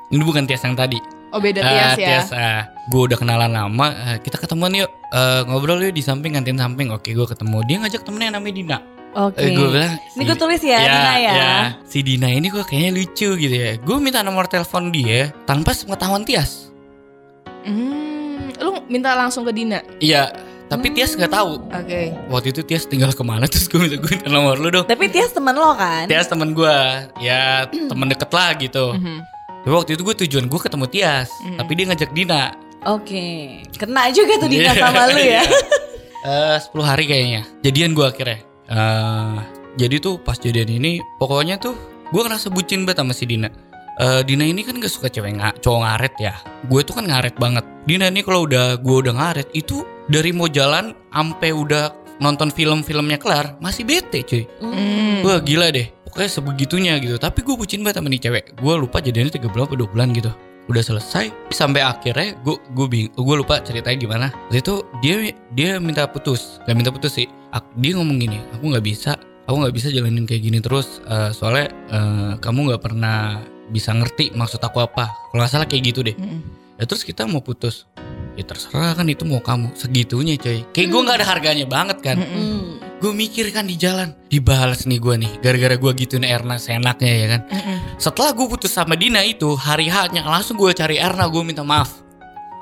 Ini bukan Tias yang tadi.
Oh beda
Ah,
Tias ya.
Tias, ah. gue udah kenalan lama. ah, kita ketemuan yuk, eh, ngobrol yuk di samping kantin samping. Oke, gue ketemu. Dia ngajak temennya namanya Dina.
Oke.
Eh, gue bilang.
Ini gue tulis ya, Dina ya.
Si Dina ini kok kayaknya lucu gitu ya. Gue minta nomor telepon dia tanpa sepengetahuan Tias.
Hmm, lu minta langsung ke Dina.
Iya, tapi Tias nggak tahu.
Oke.
Waktu itu Tias tinggal ke mana [LAUGHS] terus gue minta gue nomor lu dong.
Tapi Tias teman lo kan?
Tias temen gue, ya temen deket lah gitu.
Mhm.
Tapi waktu itu gue tujuan gue ketemu Tias,
Mm.
tapi dia ngajak Dina.
Oke. Kena juga tuh Dina
Iya,
sama lu ya. [LAUGHS]
iya. Eh, 10 hari kayaknya. Jadian gue akhirnya. Eh, jadi tuh pas jadian ini pokoknya tuh gue ngerasa bucin banget sama si Dina. Eh, Dina ini kan gak suka cewek nga, cowok ngaret ya. Gue tuh kan ngaret banget. Dina ini kalau udah gue udah ngaret itu dari mau jalan ampe udah nonton film-filmnya kelar masih bete cuy.
Hmm.
Wah gila deh. Pokoknya sebegitunya gitu. Tapi gue bucin banget sama nih cewek. Gue lupa jadinya tiga bulan atau 2 bulan gitu. Udah selesai sampai akhirnya gue gue bing gue lupa ceritanya gimana. Waktu itu dia dia minta putus. Gak minta putus sih. Dia ngomong gini, aku nggak bisa. Aku nggak bisa jalanin kayak gini terus. eh, soalnya eh, kamu nggak pernah bisa ngerti maksud aku apa. Kalau nggak salah kayak gitu deh.
Mhm.
Ya terus kita mau putus. Ya terserah kan itu mau kamu segitunya coy. Kayak gue nggak ada harganya banget kan.
Mhm.
Hmm.
Gue mikir kan di jalan Dibalas nih gue nih Gara-gara gue gituin Erna seenaknya ya kan
Mhm.
Setelah gue putus sama Dina itu Hari H-nya langsung gue cari Erna Gue minta maaf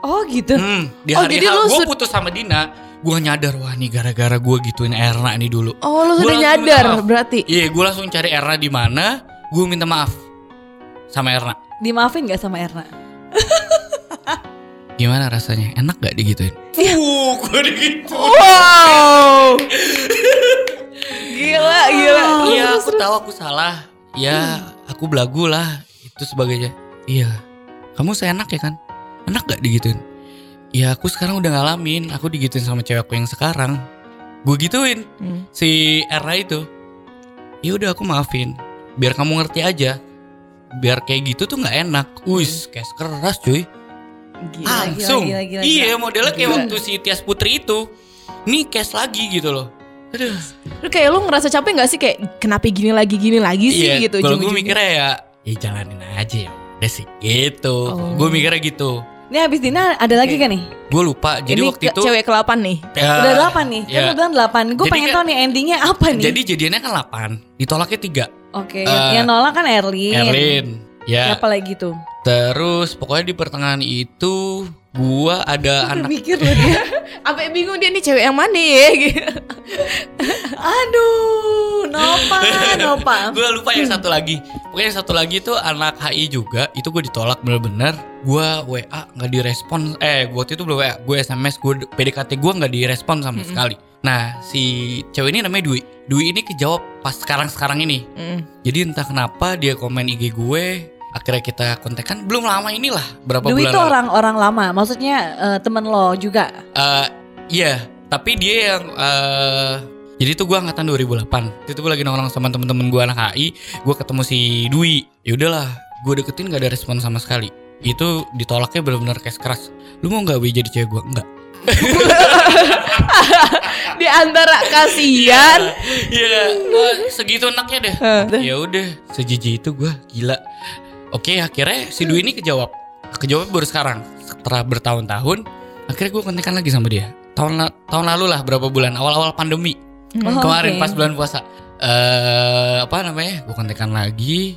Oh gitu.
hmm, Di
Oh,
hari
jadi
H
lu
gue putus sama Dina Gue nyadar Wah nih gara-gara gue gituin Erna nih dulu
Oh, lu
Gua
sudah nyadar berarti.
Iya gue langsung cari Erna di mana Gue minta maaf Sama Erna.
Dimaafin gak sama Erna? [LAUGHS]
Gimana rasanya? Enak gak digituin? Uh, gue digitu
Wow. gila, gila.
Iya aku tahu aku salah. Ya aku belagu lah Itu sebagainya. Iya. Kamu seenak ya kan? Enak gak digituin? Ya aku sekarang udah ngalamin. Aku digituin sama cewek aku yang sekarang. Gue gituin.
Hmm.
Si Era itu Ya udah aku maafin. Biar kamu ngerti aja Biar kayak gitu tuh gak enak Wis kayak keras cuy
Gila,
Langsung
gila, gila, gila,
Iya modelnya kayak
Gila.
waktu si Tias Putri itu Nih cash lagi gitu loh Aduh
Lu kayak lu ngerasa capek gak sih kayak kenapa gini lagi gini lagi sih
Iya,
gitu
Kalau gue mikirnya ya, ya jalanin aja ya. Udah sih gitu.
Oh.
Gue mikirnya gitu.
Ini habis Dina ada lagi kan nih?
Gue lupa. Jadi
Ini
waktu
ke-
itu
cewek ke-8 nih.
ya,
Udah delapan nih. Kan
ya.
lu bilang delapan. Gue
Jadi
pengen
kan-
tahu nih endingnya apa nih.
Jadi jadiannya kan 8 Ditolaknya 3
Oke,
eh,
yang nolak kan Erlin.
Erlin. Ya.
Siapa lagi tuh?
Terus pokoknya di pertengahan itu gua ada
Udah
anak
mikir loh dia. [LAUGHS]
Sampai bingung dia nih cewek yang mana ya gitu.
Aduh, Nova, [LAUGHS] Nova.
gue lupa yang satu lagi pokoknya yang satu lagi itu anak HI juga itu gue ditolak bener-bener gue WA nggak direspon eh gue waktu itu belum WA gue SMS gue PDKT gue nggak direspon sama sekali nah si cewek ini namanya Dwi Dwi ini kejawab pas sekarang-sekarang ini
Mm.
jadi entah kenapa dia komen IG gue akhirnya kita kontekan belum lama inilah berapa
Dwi
bulan
itu orang-orang lama, maksudnya eh, temen lo juga.
Eh, iya, tapi dia yang eh jadi itu gue angkatan 2008. Itu gue lagi nongkrong sama temen-temen gue anak HI, gue ketemu si Dwi. Ya udahlah, gue deketin gak ada respon sama sekali. Itu ditolaknya benar-benar kayak keras. Lu mau nggak jadi cewek gue? Enggak. [LAUGHS]
Di antara kasihan.
Iya, eh, segitu enaknya deh.
Eh,
Ya udah, sejiji itu gue gila. Oke, akhirnya si Dwi ini kejawab. Kejawab baru sekarang. Setelah bertahun-tahun, akhirnya gue kontekan lagi sama dia. Tahun tahun lalu lah berapa bulan awal-awal pandemi.
Oh,
kemarin
oke.
pas bulan puasa eh apa namanya gue kontekan lagi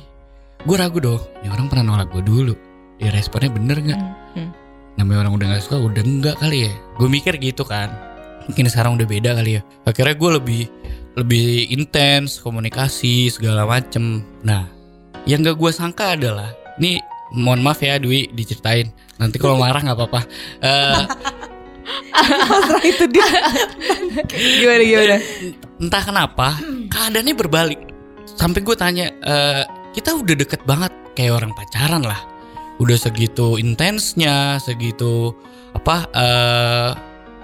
gue ragu dong ini orang pernah nolak gue dulu ya responnya bener nggak
Hmm.
namanya orang udah nggak suka udah enggak kali ya gue mikir gitu kan mungkin sekarang udah beda kali ya akhirnya gue lebih lebih intens komunikasi segala macem nah yang gak gue sangka adalah ini mohon maaf ya Dwi diceritain nanti kalau marah nggak apa-apa
Pasrah itu dia.
Gimana gimana?
entah kenapa keadaannya berbalik sampai gue tanya "Eh, kita udah deket banget kayak orang pacaran lah. Udah segitu intensnya, segitu apa eh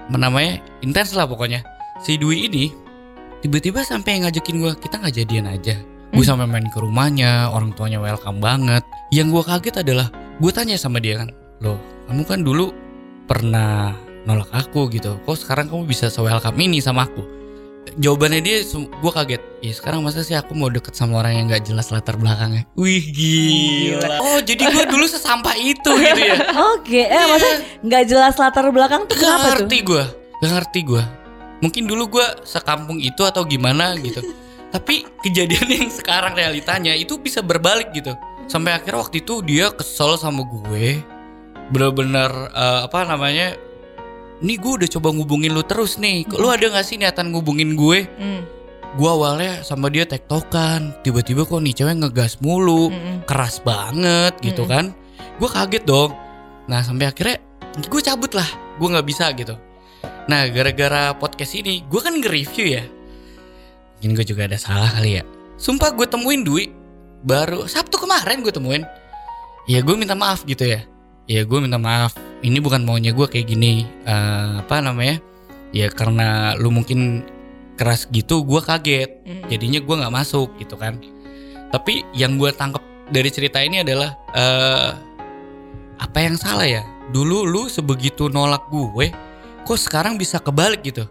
apa namanya intens lah pokoknya. Si Dwi ini tiba-tiba sampai ngajakin gue kita nggak jadian aja. Gue sampai main ke rumahnya, orang tuanya welcome banget. Yang gue kaget adalah gue tanya sama dia kan, loh kamu kan dulu pernah nolak aku gitu. Kok sekarang kamu bisa se-welcome ini sama aku? Jawabannya dia, gue kaget. Ya sekarang masa sih aku mau deket sama orang yang gak jelas latar belakangnya? Wih gila. Oh jadi gue dulu sesampah itu gitu ya? [LAUGHS]
Oke, eh maksudnya nggak jelas latar belakang tuh
Gak
kenapa tuh?
ngerti gue, gak ngerti gue. Mungkin dulu gue sekampung itu atau gimana gitu. Tapi kejadian yang sekarang realitanya itu bisa berbalik gitu. Sampai akhirnya waktu itu dia kesel sama gue. Bener-bener eh, apa namanya? Nih gue udah coba ngubungin lu terus nih. Lu ada gak sih niatan ngubungin gue?
Hmm.
Gue awalnya sama dia tektokan. Tiba-tiba kok nih cewek ngegas mulu.
Mm-mm.
Keras banget gitu kan. Gue kaget dong. Nah sampai akhirnya gue cabut lah. Gue nggak bisa gitu. Nah gara-gara podcast ini gue kan nge-review ya. Mungkin gue juga ada salah kali ya. Sumpah gue temuin Dwi baru Sabtu kemarin gue temuin. Ya gue minta maaf gitu ya. Ya gue minta maaf. Ini bukan maunya gue kayak gini. Eh, apa namanya? Ya karena lu mungkin keras gitu gue kaget.
Mm.
Jadinya gue nggak masuk gitu kan. Tapi yang gue tangkap dari cerita ini adalah eh apa yang salah ya? Dulu lu sebegitu nolak gue, kok sekarang bisa kebalik gitu?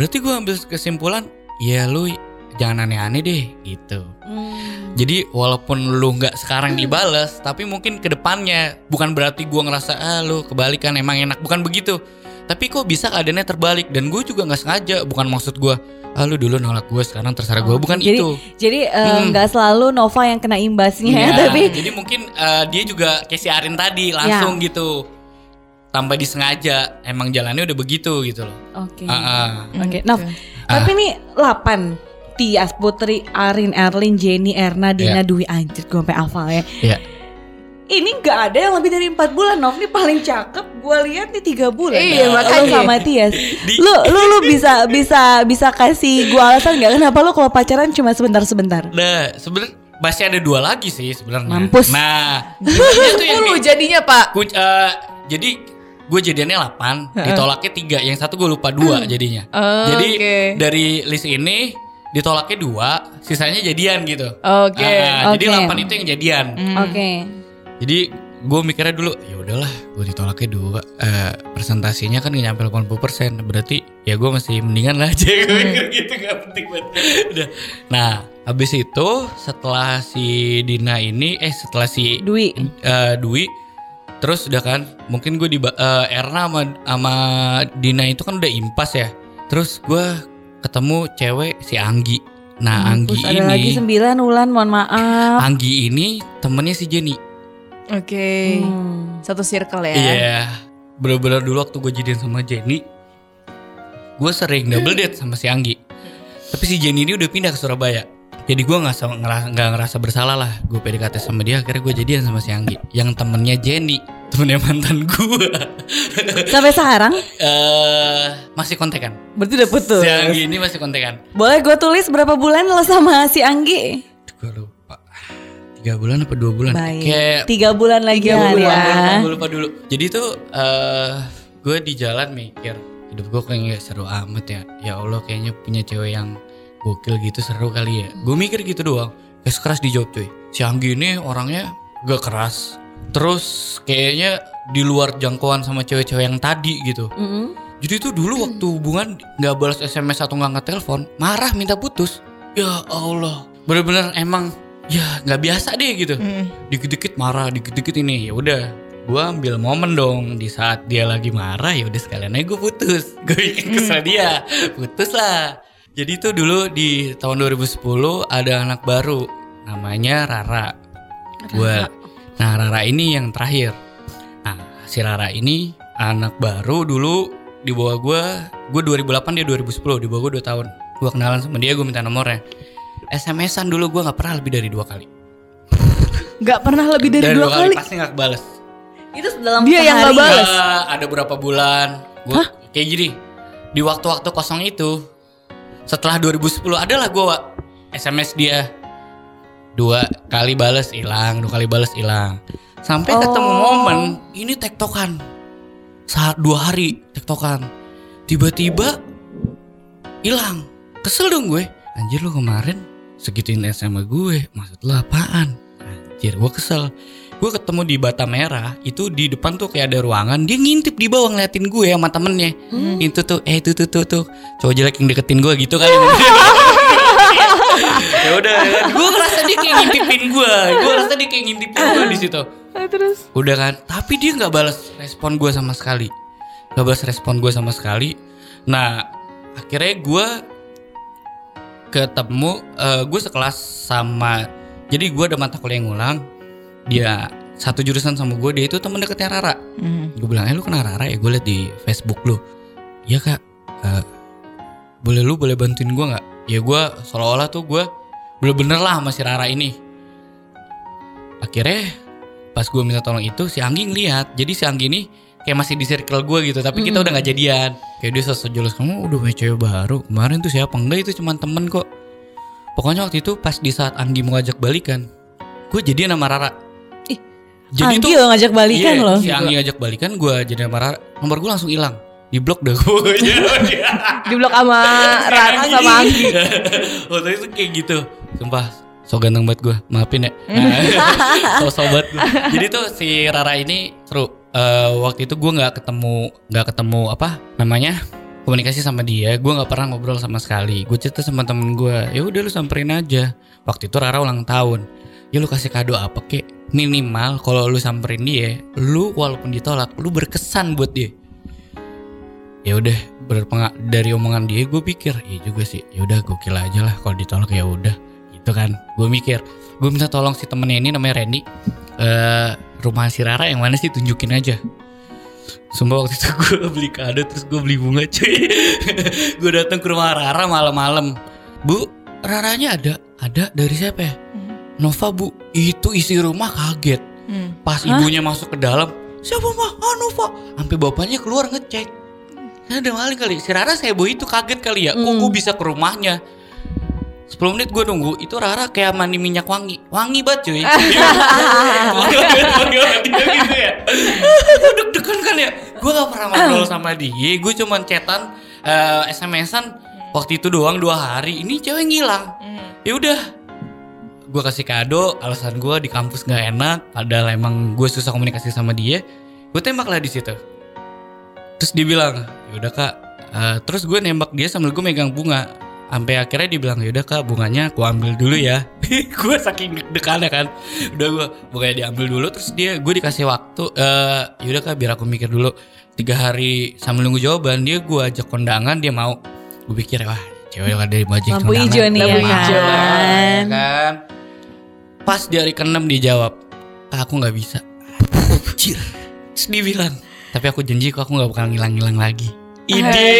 Berarti gue ambil kesimpulan, ya lu jangan aneh-aneh deh gitu.
Hmm.
Jadi walaupun lu nggak sekarang dibales, tapi mungkin ke depannya bukan berarti gue ngerasa ah lu kebalikan emang enak, bukan begitu. Tapi kok bisa keadaannya terbalik dan gue juga nggak sengaja, bukan maksud gue ah lu dulu nolak gue sekarang terserah gue, bukan
jadi,
itu.
Jadi eh,
Hmm.
nggak selalu Nova yang kena imbasnya ya,
Iya,
tapi
jadi mungkin eh, dia juga kayak si Arin tadi langsung gitu tanpa disengaja emang jalannya udah begitu gitu loh.
oke.
Ah, ah.
Oke, Nov. Tapi nih 8 Tias, Putri, Arin, Erlin, Jenny, Erna, Dina,
Iya.
Dwi Anjir gue sampai hafal ya
Iya.
Ini nggak ada yang lebih dari 4 bulan Nov Ini paling cakep Gue lihat nih 3 bulan
Iya,
Lu
makanya.
sama Tias
Di-
Lu lu lu bisa bisa bisa kasih gue alasan nggak Kenapa lu kalau pacaran cuma sebentar-sebentar
Nah, sebenarnya masih ada dua lagi sih sebenarnya.
Mampus.
Nah, intinya tuh yang
10
di-
jadinya pak
ku- eh, jadi gue jadiannya 8, ditolaknya 3, yang satu gue lupa 2 jadinya.
Oh,
Jadi
oke.
dari list ini ditolaknya 2, sisanya jadian gitu.
Oke
Ah, Jadi
Oke.
8 itu yang jadian.
Oke
Jadi gue mikirnya dulu ya udahlah gue ditolaknya dua Eh, presentasinya kan nyampe 80% berarti ya gue masih mendingan lah aja gue [LAUGHS] mikir gitu gak penting banget udah nah habis itu setelah si Dina ini eh setelah si
Dwi
eh, Dwi terus udah kan mungkin gue di eh, Erna sama, sama Dina itu kan udah impas ya. Terus gue ketemu cewek si Anggi. Nah Anggi
Terus ada lagi
ini
9 Ulan mohon maaf.
Anggi ini temennya si Jenny.
Oke.
Hmm.
Satu circle ya.
Iya, bener-bener dulu waktu gue jadian sama Jenny, gue sering double date sama si Anggi. Tapi si Jenny ini udah pindah ke Surabaya. Jadi gue nggak sa- ngerasa, nggak ngerasa bersalah lah. Gue PDKT sama dia, akhirnya gue jadian sama si Anggi. Yang temennya Jenny, temennya mantan gue. [LAUGHS]
Sampai sekarang
Eh masih kontekan.
Berarti udah putus
Si Anggi ini masih kontekan.
Boleh gue tulis berapa bulan lo sama si Anggi?
Gue lupa. Tiga bulan apa dua bulan?
Baik.
Kayak
Tiga bulan lagi
Tiga
ya.
bulan, gue lupa, gue lupa dulu. Jadi tuh eh gue di jalan mikir hidup gue kayak nggak seru amat ya. Ya Allah kayaknya punya cewek yang gokil gitu seru kali ya. Gue mikir gitu doang. Kayak keras dijawab cuy. Si Anggi ini orangnya gak keras. Terus kayaknya di luar jangkauan sama cewek-cewek yang tadi gitu.
Mm-mm.
Jadi tuh dulu waktu hubungan nggak balas SMS atau nggak ngetelepon, marah minta putus. Ya Allah, bener-bener emang ya nggak biasa deh gitu
Mm.
dikit-dikit marah, dikit-dikit ini ya udah. Gua ambil momen dong di saat dia lagi marah ya udah sekalian aja gue putus. Gue bikin [LAUGHS] kesel dia, putus lah. Jadi tuh dulu di tahun 2010 ada anak baru namanya Rara. Gua Nah, Rara ini yang terakhir. Nah, si Rara ini anak baru dulu di bawah gua. Gue 2008 dia 2010 di bawah gue 2 tahun. Gua kenalan sama dia, gue minta nomornya. SMS-an dulu gua nggak pernah lebih dari dua kali.
Gak pernah lebih dari, dua, kali.
pasti nggak kebales.
Itu dalam
Dia yang nggak balas.
Eh, ada berapa bulan? Gua kayak gini. Di waktu-waktu kosong itu setelah 2010 adalah gua SMS dia. dua kali bales hilang. Dua kali bales hilang. Sampai ketemu
Oh.
momen ini tektokan. Saat dua hari tektokan. Tiba-tiba hilang. Kesel dong gue. Anjir lu kemarin segituin sama gue. Maksud lu apaan? Anjir gue kesel gue ketemu di Bata Merah itu di depan tuh kayak ada ruangan dia ngintip di bawah ngeliatin gue sama temennya. Itu tuh eh itu tuh tuh tuh cowok jelek yang deketin gue gitu kan. [LAUGHS] Ya udah. Kan. gue ngerasa dia kayak ngintipin gue gue ngerasa dia kayak ngintipin gue di situ.
Terus?
Udah kan. Tapi dia nggak balas respon gue sama sekali. Nggak balas respon gue sama sekali. Nah akhirnya gue ketemu eh, gue sekelas sama jadi gue ada mata kuliah yang ngulang dia satu jurusan sama gue dia itu temen deketnya Rara.
Hmm.
gue bilang eh lu kenal Rara ya? Gue liat di Facebook lu. Iya kak. Eh, boleh lu boleh bantuin gue nggak? Ya gue seolah-olah tuh gue bener-bener lah sama si Rara ini. Akhirnya pas gue minta tolong itu si Anggi ngeliat. Jadi si Anggi ini kayak masih di circle gue gitu tapi kita udah nggak jadian. Kayak dia sosok jelas kamu udah punya cewek baru? Kemarin tuh siapa? Enggak itu cuma temen kok. Pokoknya waktu itu pas di saat Anggi mau ngajak balikan gue jadian sama Rara jadi
Anggi lo ngajak balikan
Iya,
loh.
Si Anggi ngajak balikan gue jadi sama Rara. Nomor gue langsung hilang. Di blok dah [LAUGHS] gue.
Di blok sama Rara sama Anggi. [LAUGHS]
Waktu itu kayak gitu. Sumpah. So ganteng banget gue. Maafin ya. so sobat gue. Jadi tuh si Rara ini seru. Eh, waktu itu gue nggak ketemu nggak ketemu apa namanya komunikasi sama dia gue nggak pernah ngobrol sama sekali gue cerita sama temen gue ya udah lu samperin aja waktu itu Rara ulang tahun ya lu kasih kado apa kek minimal kalau lu samperin dia lu walaupun ditolak lu berkesan buat dia. Ya udah dari omongan dia gue pikir iya juga sih ya udah gokil aja lah kalau ditolak ya udah. Gitu kan gue mikir. Gue minta tolong si temennya ini namanya Randy. Eh rumah si Rara yang mana sih? Tunjukin aja. Sumpah waktu itu [LAUGHS] gue beli kado terus gue beli bunga cuy. [LAUGHS] Gue datang ke rumah Rara malam-malam. Bu, Raranya ada? Ada? Dari siapa ya? Nova bu, itu isi rumah kaget.
Hmm.
Pas ibunya masuk ke dalam Siapa mah? Ah Nova. Sampai bapaknya keluar ngecek. Saya ada maling kali. Si Rara saya itu kaget kali ya. Kok gue bisa ke rumahnya? 10 menit gue nunggu. Itu Rara kayak mandi minyak wangi. Wangi banget cuy. Gitu ya Gue deg-degan kan ya. Gue gak pernah ngobrol sama dia. Gue cuman chatan eh, SMS-an Waktu itu doang dua hari. Ini cewek ngilang. Ya udah gue kasih kado alasan gue di kampus nggak enak padahal emang gue susah komunikasi sama dia gue tembak lah di situ. Terus dia bilang yaudah kak. Eh, terus gue nembak dia sambil gue megang bunga. Sampai akhirnya dia bilang yaudah kak bunganya gue ambil dulu ya. [LAUGHS] Gue saking deg-degannya kan. Udah gue bunganya diambil dulu terus dia gue dikasih waktu eh yaudah kak biar aku mikir dulu. Tiga hari sambil nunggu jawaban dia gue ajak kondangan dia mau. Gue pikir wah cewek lah dari baju
Lampu hijau nih
ya
lampu hijau.
kan.
kan? Pas di hari keenam dia jawab "Kak, aku nggak bisa. Anjir. terus dia bilang tapi aku janji kok aku nggak bakal ngilang-ngilang lagi. Ide.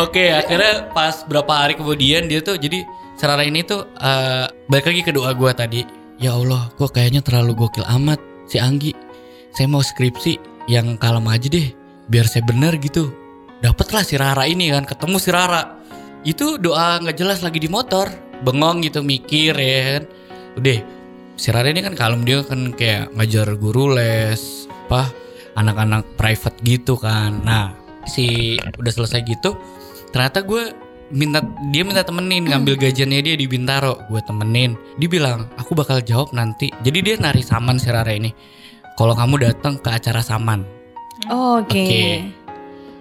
Oke akhirnya pas berapa hari kemudian dia tuh jadi Serara ini tuh eh, balik lagi ke doa gue tadi. Ya Allah kok kayaknya terlalu gokil amat si Anggi. Saya mau skripsi yang kalem aja deh biar saya bener gitu dapatlah si Rara ini kan ketemu si Rara. Itu doa nggak jelas lagi di motor. Bengong gitu mikir ya kan. Udah si Rara ini kan kalem dia kan kayak ngajar guru les apa anak-anak private gitu kan. Nah si udah selesai gitu ternyata gue minta dia minta temenin ngambil gajiannya dia di Bintaro. Gue temenin. Dia bilang aku bakal jawab nanti. Jadi dia nari saman si Rara ini. Kalau kamu datang ke acara saman.
Oke.
Oke.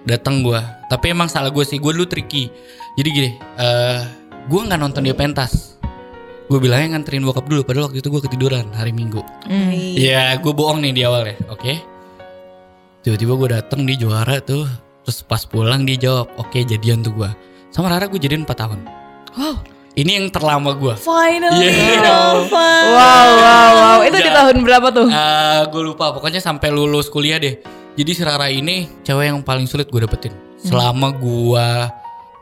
Datang gue tapi emang salah gue sih gue dulu tricky jadi gini eh gue nggak nonton dia pentas gue bilangnya nganterin bokap dulu padahal waktu itu gue ketiduran hari minggu
Hmm.
Iya, gue bohong nih di awal ya, oke? Tiba-tiba gue dateng di juara tuh, terus pas pulang dia jawab, oke jadian tuh gue. Sama Rara gue jadian 4 tahun.
Wow.
Ini yang terlama gue.
Finally
Yeah.
Nova.
Wow, wow, wow. Itu di
Ya.
tahun berapa tuh?
Eh gue lupa, pokoknya sampai lulus kuliah deh. Jadi si Rara ini cewek yang paling sulit gue dapetin. Selama gue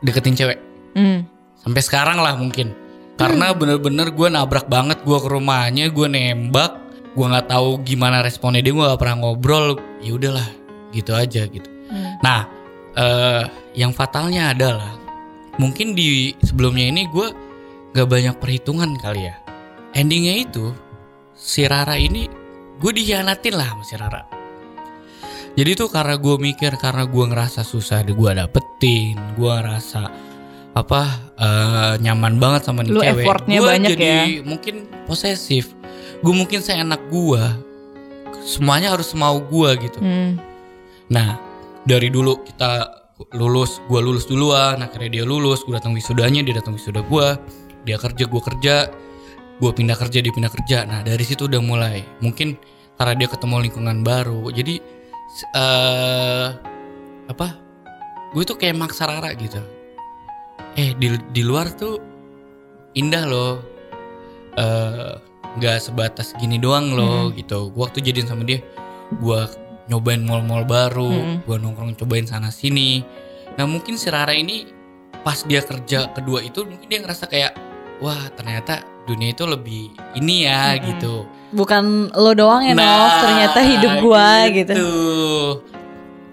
deketin cewek.
Hmm.
Sampai sekarang lah mungkin. Karena bener-bener gue nabrak banget gue ke rumahnya, gue nembak, gue nggak tahu gimana responnya dia, gue gak pernah ngobrol. Ya udahlah, gitu aja gitu.
Hmm.
Nah, eh yang fatalnya adalah mungkin di sebelumnya ini gue gak banyak perhitungan kali ya. Endingnya itu si Rara ini gue dihianatin lah sama si Rara. Jadi tuh karena gue mikir karena gue ngerasa susah di gue dapetin, gue ngerasa apa eh, nyaman banget sama nih
Lu
cewek.
effortnya
Gua
banyak
jadi
ya.
mungkin posesif. Gue mungkin seenak gue. Semuanya harus mau gue gitu.
Hmm.
Nah, dari dulu kita lulus, gua lulus duluan, akhirnya dia lulus, gua datang wisudanya, dia datang wisuda gua, dia kerja, gua kerja, gua pindah kerja, dia pindah kerja. Nah, dari situ udah mulai. Mungkin karena dia ketemu lingkungan baru. Jadi eh apa? Gue tuh kayak maksa Rara gitu. Eh, di di luar tuh indah loh. Eh nggak sebatas gini doang loh gitu. Gua waktu jadian sama dia, gua nyobain mall-mall baru,
Mm-mm.
gua nongkrong cobain sana sini. Nah mungkin si Rara ini pas dia kerja kedua itu mungkin dia ngerasa kayak wah ternyata dunia itu lebih ini ya
Mm-mm.
gitu.
Bukan lo doang ya Nov, ternyata hidup gua gitu.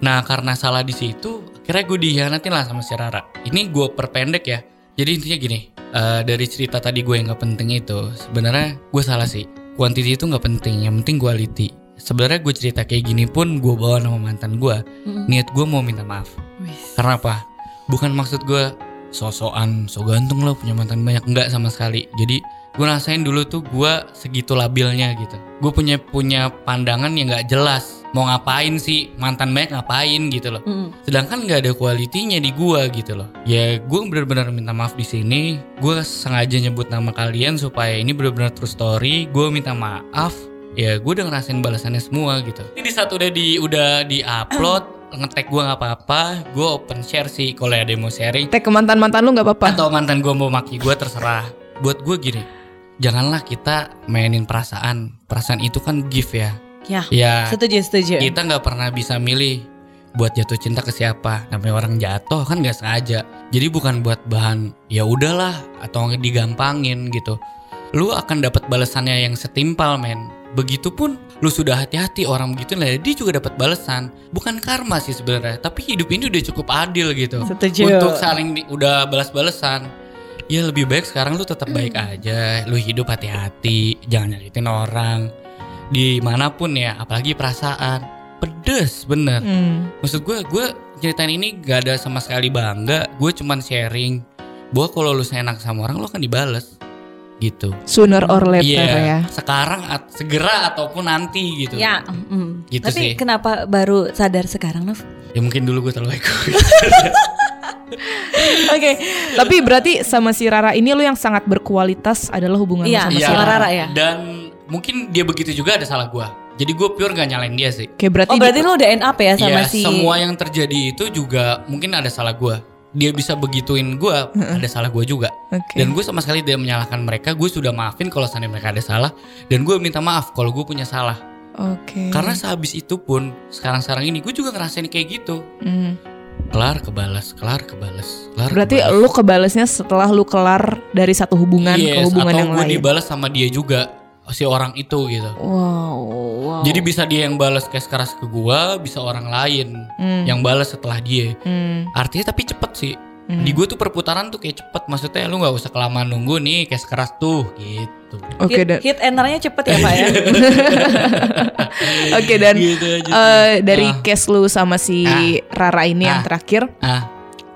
Nah karena salah di situ, akhirnya gue dihianatin lah sama si Rara. Ini gue perpendek ya. Jadi intinya gini, eh, dari cerita tadi gue yang gak penting itu, sebenarnya gue salah sih. Quantity itu gak penting, yang penting quality. Sebenarnya gue cerita kayak gini pun gue bawa nama mantan gue.
Mm.
Niat gue mau minta maaf.
Wis.
Karena apa? Bukan maksud gue sosokan, so ganteng lo punya mantan banyak. Enggak sama sekali. Jadi gue rasain dulu tuh gue segitu labilnya gitu. Gue punya punya pandangan yang nggak jelas. Mau ngapain sih mantan banyak ngapain gitu loh.
Mm.
Sedangkan nggak ada kualitinya di gua gitu loh. Ya gue benar-benar minta maaf di sini. Gue sengaja nyebut nama kalian supaya ini benar-benar true story. Gue minta maaf. Ya gue udah ngerasain balasannya semua gitu. Ini di saat udah di udah di upload ngetek gue nggak apa-apa. Gue open share sih kalau ada yang mau sharing.
Tag ke mantan-mantan lu nggak apa-apa.
Atau mantan gue mau maki gue terserah. Buat gue gini. Janganlah kita mainin perasaan. Perasaan itu kan gift ya.
Ya,
Ya
setuju setuju.
kita nggak pernah bisa milih buat jatuh cinta ke siapa namanya orang jatuh kan nggak sengaja jadi bukan buat bahan ya udahlah atau digampangin gitu lu akan dapat balasannya yang setimpal men begitupun lu sudah hati-hati orang begitu lah dia juga dapat balasan. Bukan karma sih sebenarnya tapi hidup ini udah cukup adil gitu.
Setuju.
untuk saling di- udah balas-balesan ya lebih baik sekarang lu tetap baik aja. Lu hidup hati-hati jangan nyakitin orang. Di mana pun ya apalagi perasaan. Pedes bener.
Hmm.
maksud gue gue ceritain ini gak ada sama sekali bangga. Gue cuman sharing bahwa kalau lu enak sama orang lu akan dibales gitu
Sooner or later
Iya,
ya.
sekarang at- segera ataupun nanti gitu
Ya, mm.
Gitu
tapi
sih.
kenapa baru sadar sekarang, Nov?
ya mungkin dulu gue terlalu egois [LAUGHS] [LAUGHS]
Oke, tapi berarti sama si Rara ini lu yang sangat berkualitas adalah hubungan
Iya,
sama
iya.
si Rara.
Ya?
dan mungkin dia begitu juga ada salah gue jadi gue pure gak nyalain dia sih
Oke, berarti
Oh, berarti
di-
lo udah end up ya sama
ya,
si
semua yang terjadi itu juga mungkin ada salah gue. Dia bisa begituin gue, ada salah gue juga.
Oke.
Dan gue sama sekali tidak menyalahkan mereka. Gue sudah maafin kalau seandainya mereka ada salah. Dan gue minta maaf kalau gue punya salah.
Oke.
Karena sehabis itu pun sekarang-sekarang ini gue juga ngerasain kayak gitu.
Hmm.
Kelar kebalas, kelar kebalas, kelar.
Berarti
kebalas.
lu kebalesnya setelah lu kelar dari satu hubungan ke
Yes,
hubungan
atau
yang
gue
lain.
dibalas sama dia juga si orang itu gitu.
Wow, wow.
Jadi bisa dia yang balas kayak keras ke gue, bisa orang lain
Hmm.
yang balas setelah dia.
Hmm.
Artinya tapi cepet sih.
Hmm.
Di gue tuh perputaran tuh kayak cepet Maksudnya lu gak usah kelamaan nunggu nih Kayak sekeras tuh gitu
Oke
hit,
dan
hit enternya cepet ya, Pak ya? [LAUGHS]
Oke dan
Gitu aja
eh, dari
Ah.
case lu sama si Rara ini yang
Ah.
terakhir
Ah,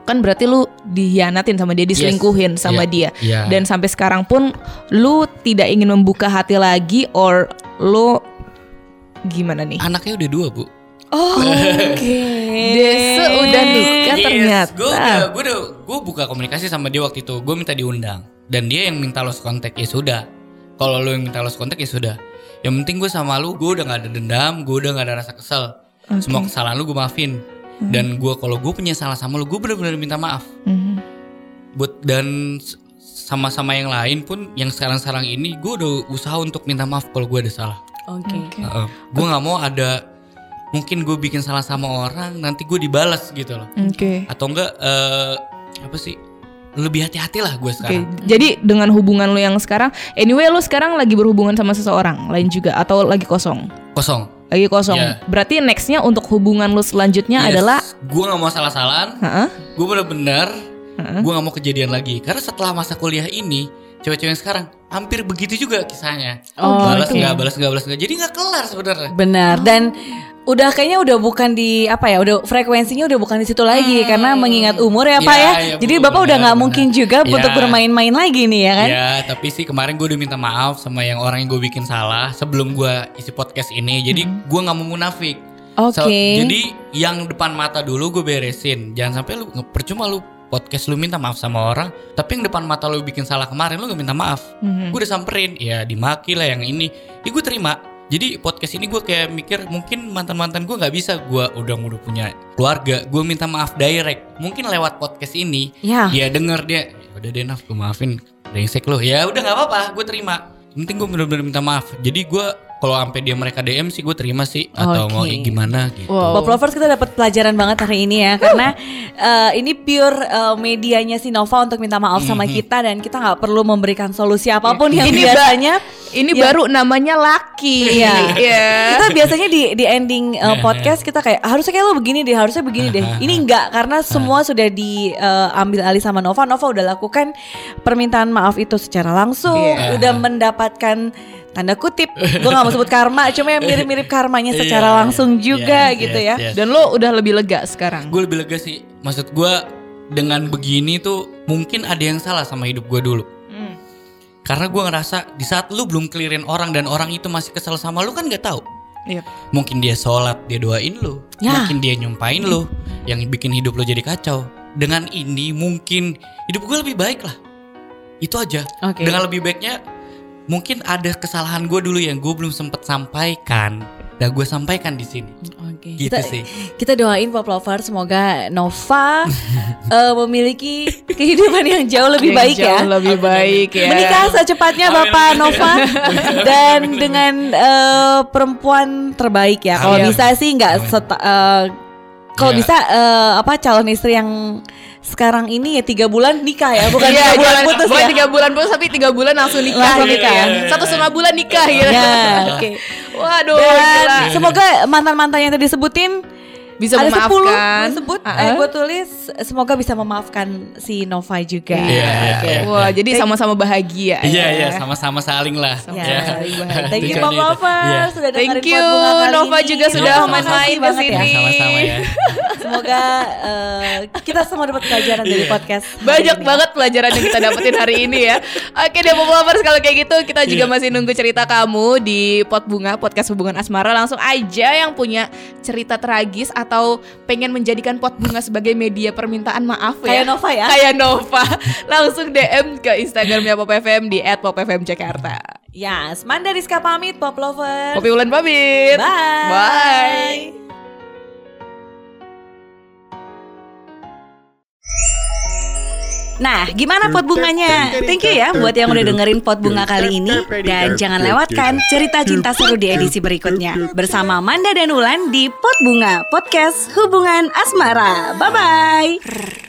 kan berarti lu dihianatin sama dia, diselingkuhin sama dia.
iya.
Dan sampai sekarang pun lu tidak ingin membuka hati lagi or lu gimana nih?
Anaknya udah dua bu
Oh, [LAUGHS] Oke.
Desa udah nikah ternyata.
Gue udah, gue udah, gue buka komunikasi sama dia waktu itu Gue minta diundang Dan dia yang minta lost contact ya sudah Kalau lu yang minta lost contact ya sudah Yang penting gue sama lu Gue udah gak ada dendam Gue udah gak ada rasa kesel
Oke.
Semua kesalahan lu gue maafin Dan gue kalau gue punya salah sama lu Gue bener-bener minta maaf
Mhm.
buat dan sama-sama yang lain pun yang sekarang-sekarang ini gue udah usaha untuk minta maaf kalau gue ada salah.
Oke.
Oke.
gue nggak mau ada mungkin gue bikin salah sama orang nanti gue dibalas gitu loh.
Oke.
Atau enggak eh, apa sih lebih hati-hati lah gue
Oke,
sekarang.
jadi dengan hubungan lu yang sekarang, anyway lu sekarang lagi berhubungan sama seseorang lain juga atau lagi kosong?
Kosong.
Lagi kosong.
Iya.
Berarti nextnya untuk hubungan lu selanjutnya adalah,
gue nggak mau salah-salahan.
Heeh.
Gue bener-bener
Heeh.
gue nggak mau kejadian lagi karena setelah masa kuliah ini cewek-cewek yang sekarang hampir begitu juga kisahnya.
Oh,
balas
gitu
nggak,
ya?
balas nggak, balas nggak. Jadi nggak kelar sebenarnya.
Benar dan udah kayaknya udah bukan di apa ya udah frekuensinya udah bukan di situ lagi karena mengingat umur ya pak
Iya,
ya
iya,
jadi bapak udah
benar,
nggak
benar.
mungkin juga
Iya.
untuk bermain-main lagi nih ya kan
Ya, tapi sih kemarin gue udah minta maaf sama yang orang yang gue bikin salah sebelum gue isi podcast ini. Jadi gue nggak mau munafik.
Oke.
So, jadi yang depan mata dulu gue beresin. Jangan sampai lu percuma lu podcast lu minta maaf sama orang, tapi yang depan mata lu bikin salah kemarin lu gak minta maaf.
Mhm.
Gue udah samperin, ya dimaki lah yang ini. Ya gue terima. Jadi podcast ini gue kayak mikir mungkin mantan-mantan gue nggak bisa. Gue udah udah punya keluarga. Gue minta maaf direct. Mungkin lewat podcast ini
Ya.
dia denger dia "Ya udah deh Naf gue maafin. Brengsek lo ya udah nggak apa-apa. Gue terima. Penting gue bener-bener minta maaf. Jadi gue kalau sampai dia mereka DM sih gue terima sih atau mau
Oke.
gimana gitu
Wow.
Pop lovers kita dapat pelajaran banget hari ini ya karena eh, ini pure eh, medianya si Nova untuk minta maaf sama kita dan kita nggak perlu memberikan solusi apa pun yang
Ini
biasanya
Ini
Ya.
baru namanya laki.
Iya. [LAUGHS]
Iya.
kita biasanya di di ending uh, podcast kita kayak harusnya kayak lo begini deh harusnya begini deh [LAUGHS] ini enggak karena semua sudah diambil alih sama Nova Nova udah lakukan permintaan maaf itu secara langsung
Iya.
udah mendapatkan tanda kutip gue nggak mau sebut karma cuma yang mirip-mirip karmanya secara
Iya,
langsung juga
yes,
gitu
yes,
ya
yes.
Dan lo udah lebih lega sekarang.
gue lebih lega sih maksud gue dengan begini tuh mungkin ada yang salah sama hidup gue dulu
Hmm.
karena gue ngerasa di saat lu belum clearin orang dan orang itu masih kesel sama lu kan nggak tahu
Iya.
mungkin dia sholat dia doain lu
Ya.
mungkin dia nyumpain lu yang bikin hidup lu jadi kacau dengan ini mungkin hidup gue lebih baik lah itu aja
Oke.
dengan lebih baiknya mungkin ada kesalahan gue dulu yang gue belum sempet sampaikan dan gue sampaikan di sini
Oke.
gitu
kita,
sih
kita doain pop lover semoga Nova uh, [LAUGHS] memiliki kehidupan yang jauh lebih
Yang
baik ya
jauh Lebih baik ya.
Menikah secepatnya
Amin,
Bapak
amin.
Nova [LAUGHS] dan dengan eh, perempuan terbaik ya. Kalau bisa sih nggak eh, kalau
Iya.
bisa eh, apa calon istri yang sekarang ini ya tiga bulan nikah ya, bukan
Iya,
tiga bulan putus
bukan
ya.
tiga bulan putus tapi tiga bulan langsung nikah
Langsung
gitu
nikah.
ya. Satu setengah bulan nikah gitu.
Ya, [LAUGHS] oke.
Waduh,
Dan
gila.
semoga mantan-mantan yang tadi disebutin
bisa
ada 10
memaafkan.
disebut
Ah,
eh,
ah.
gue tulis semoga bisa memaafkan si Nova juga.
Iya, iya,
Oke.
iya.
Wah, jadi sama-sama bahagia.
iya
ya.
iya sama-sama saling lah
Ya,
Ya.
thank you
itu.
Lover
Iya.
sudah dengerin
Thank you, Nova
ini.
juga sudah
Nova,
main-main ke
ya.
sini.
sama-sama ya
Semoga eh, kita semua dapat pelajaran dari
Iya.
podcast.
Banyak banget pelajaran yang kita dapetin hari ini ya. Oke deh Pop Lovers kalau kayak gitu kita juga
Iya.
masih nunggu cerita kamu di Pot Bunga podcast hubungan asmara langsung aja yang punya cerita tragis atau pengen menjadikan Pot Bunga sebagai media permintaan maaf ya.
Kayak Nova ya.
Kayak Nova. [LAUGHS] Langsung DM ke Instagramnya Pop FM di @popfmjakarta.
Ya, Manda Rizka pamit Pop Lover.
Popi Ulan pamit.
Bye.
Bye.
Nah, gimana pot bunganya? Thank you ya buat yang udah dengerin pot bunga kali ini dan jangan lewatkan cerita cinta seru di edisi berikutnya bersama Manda dan Ulan di Pot Bunga Podcast Hubungan Asmara. Bye bye.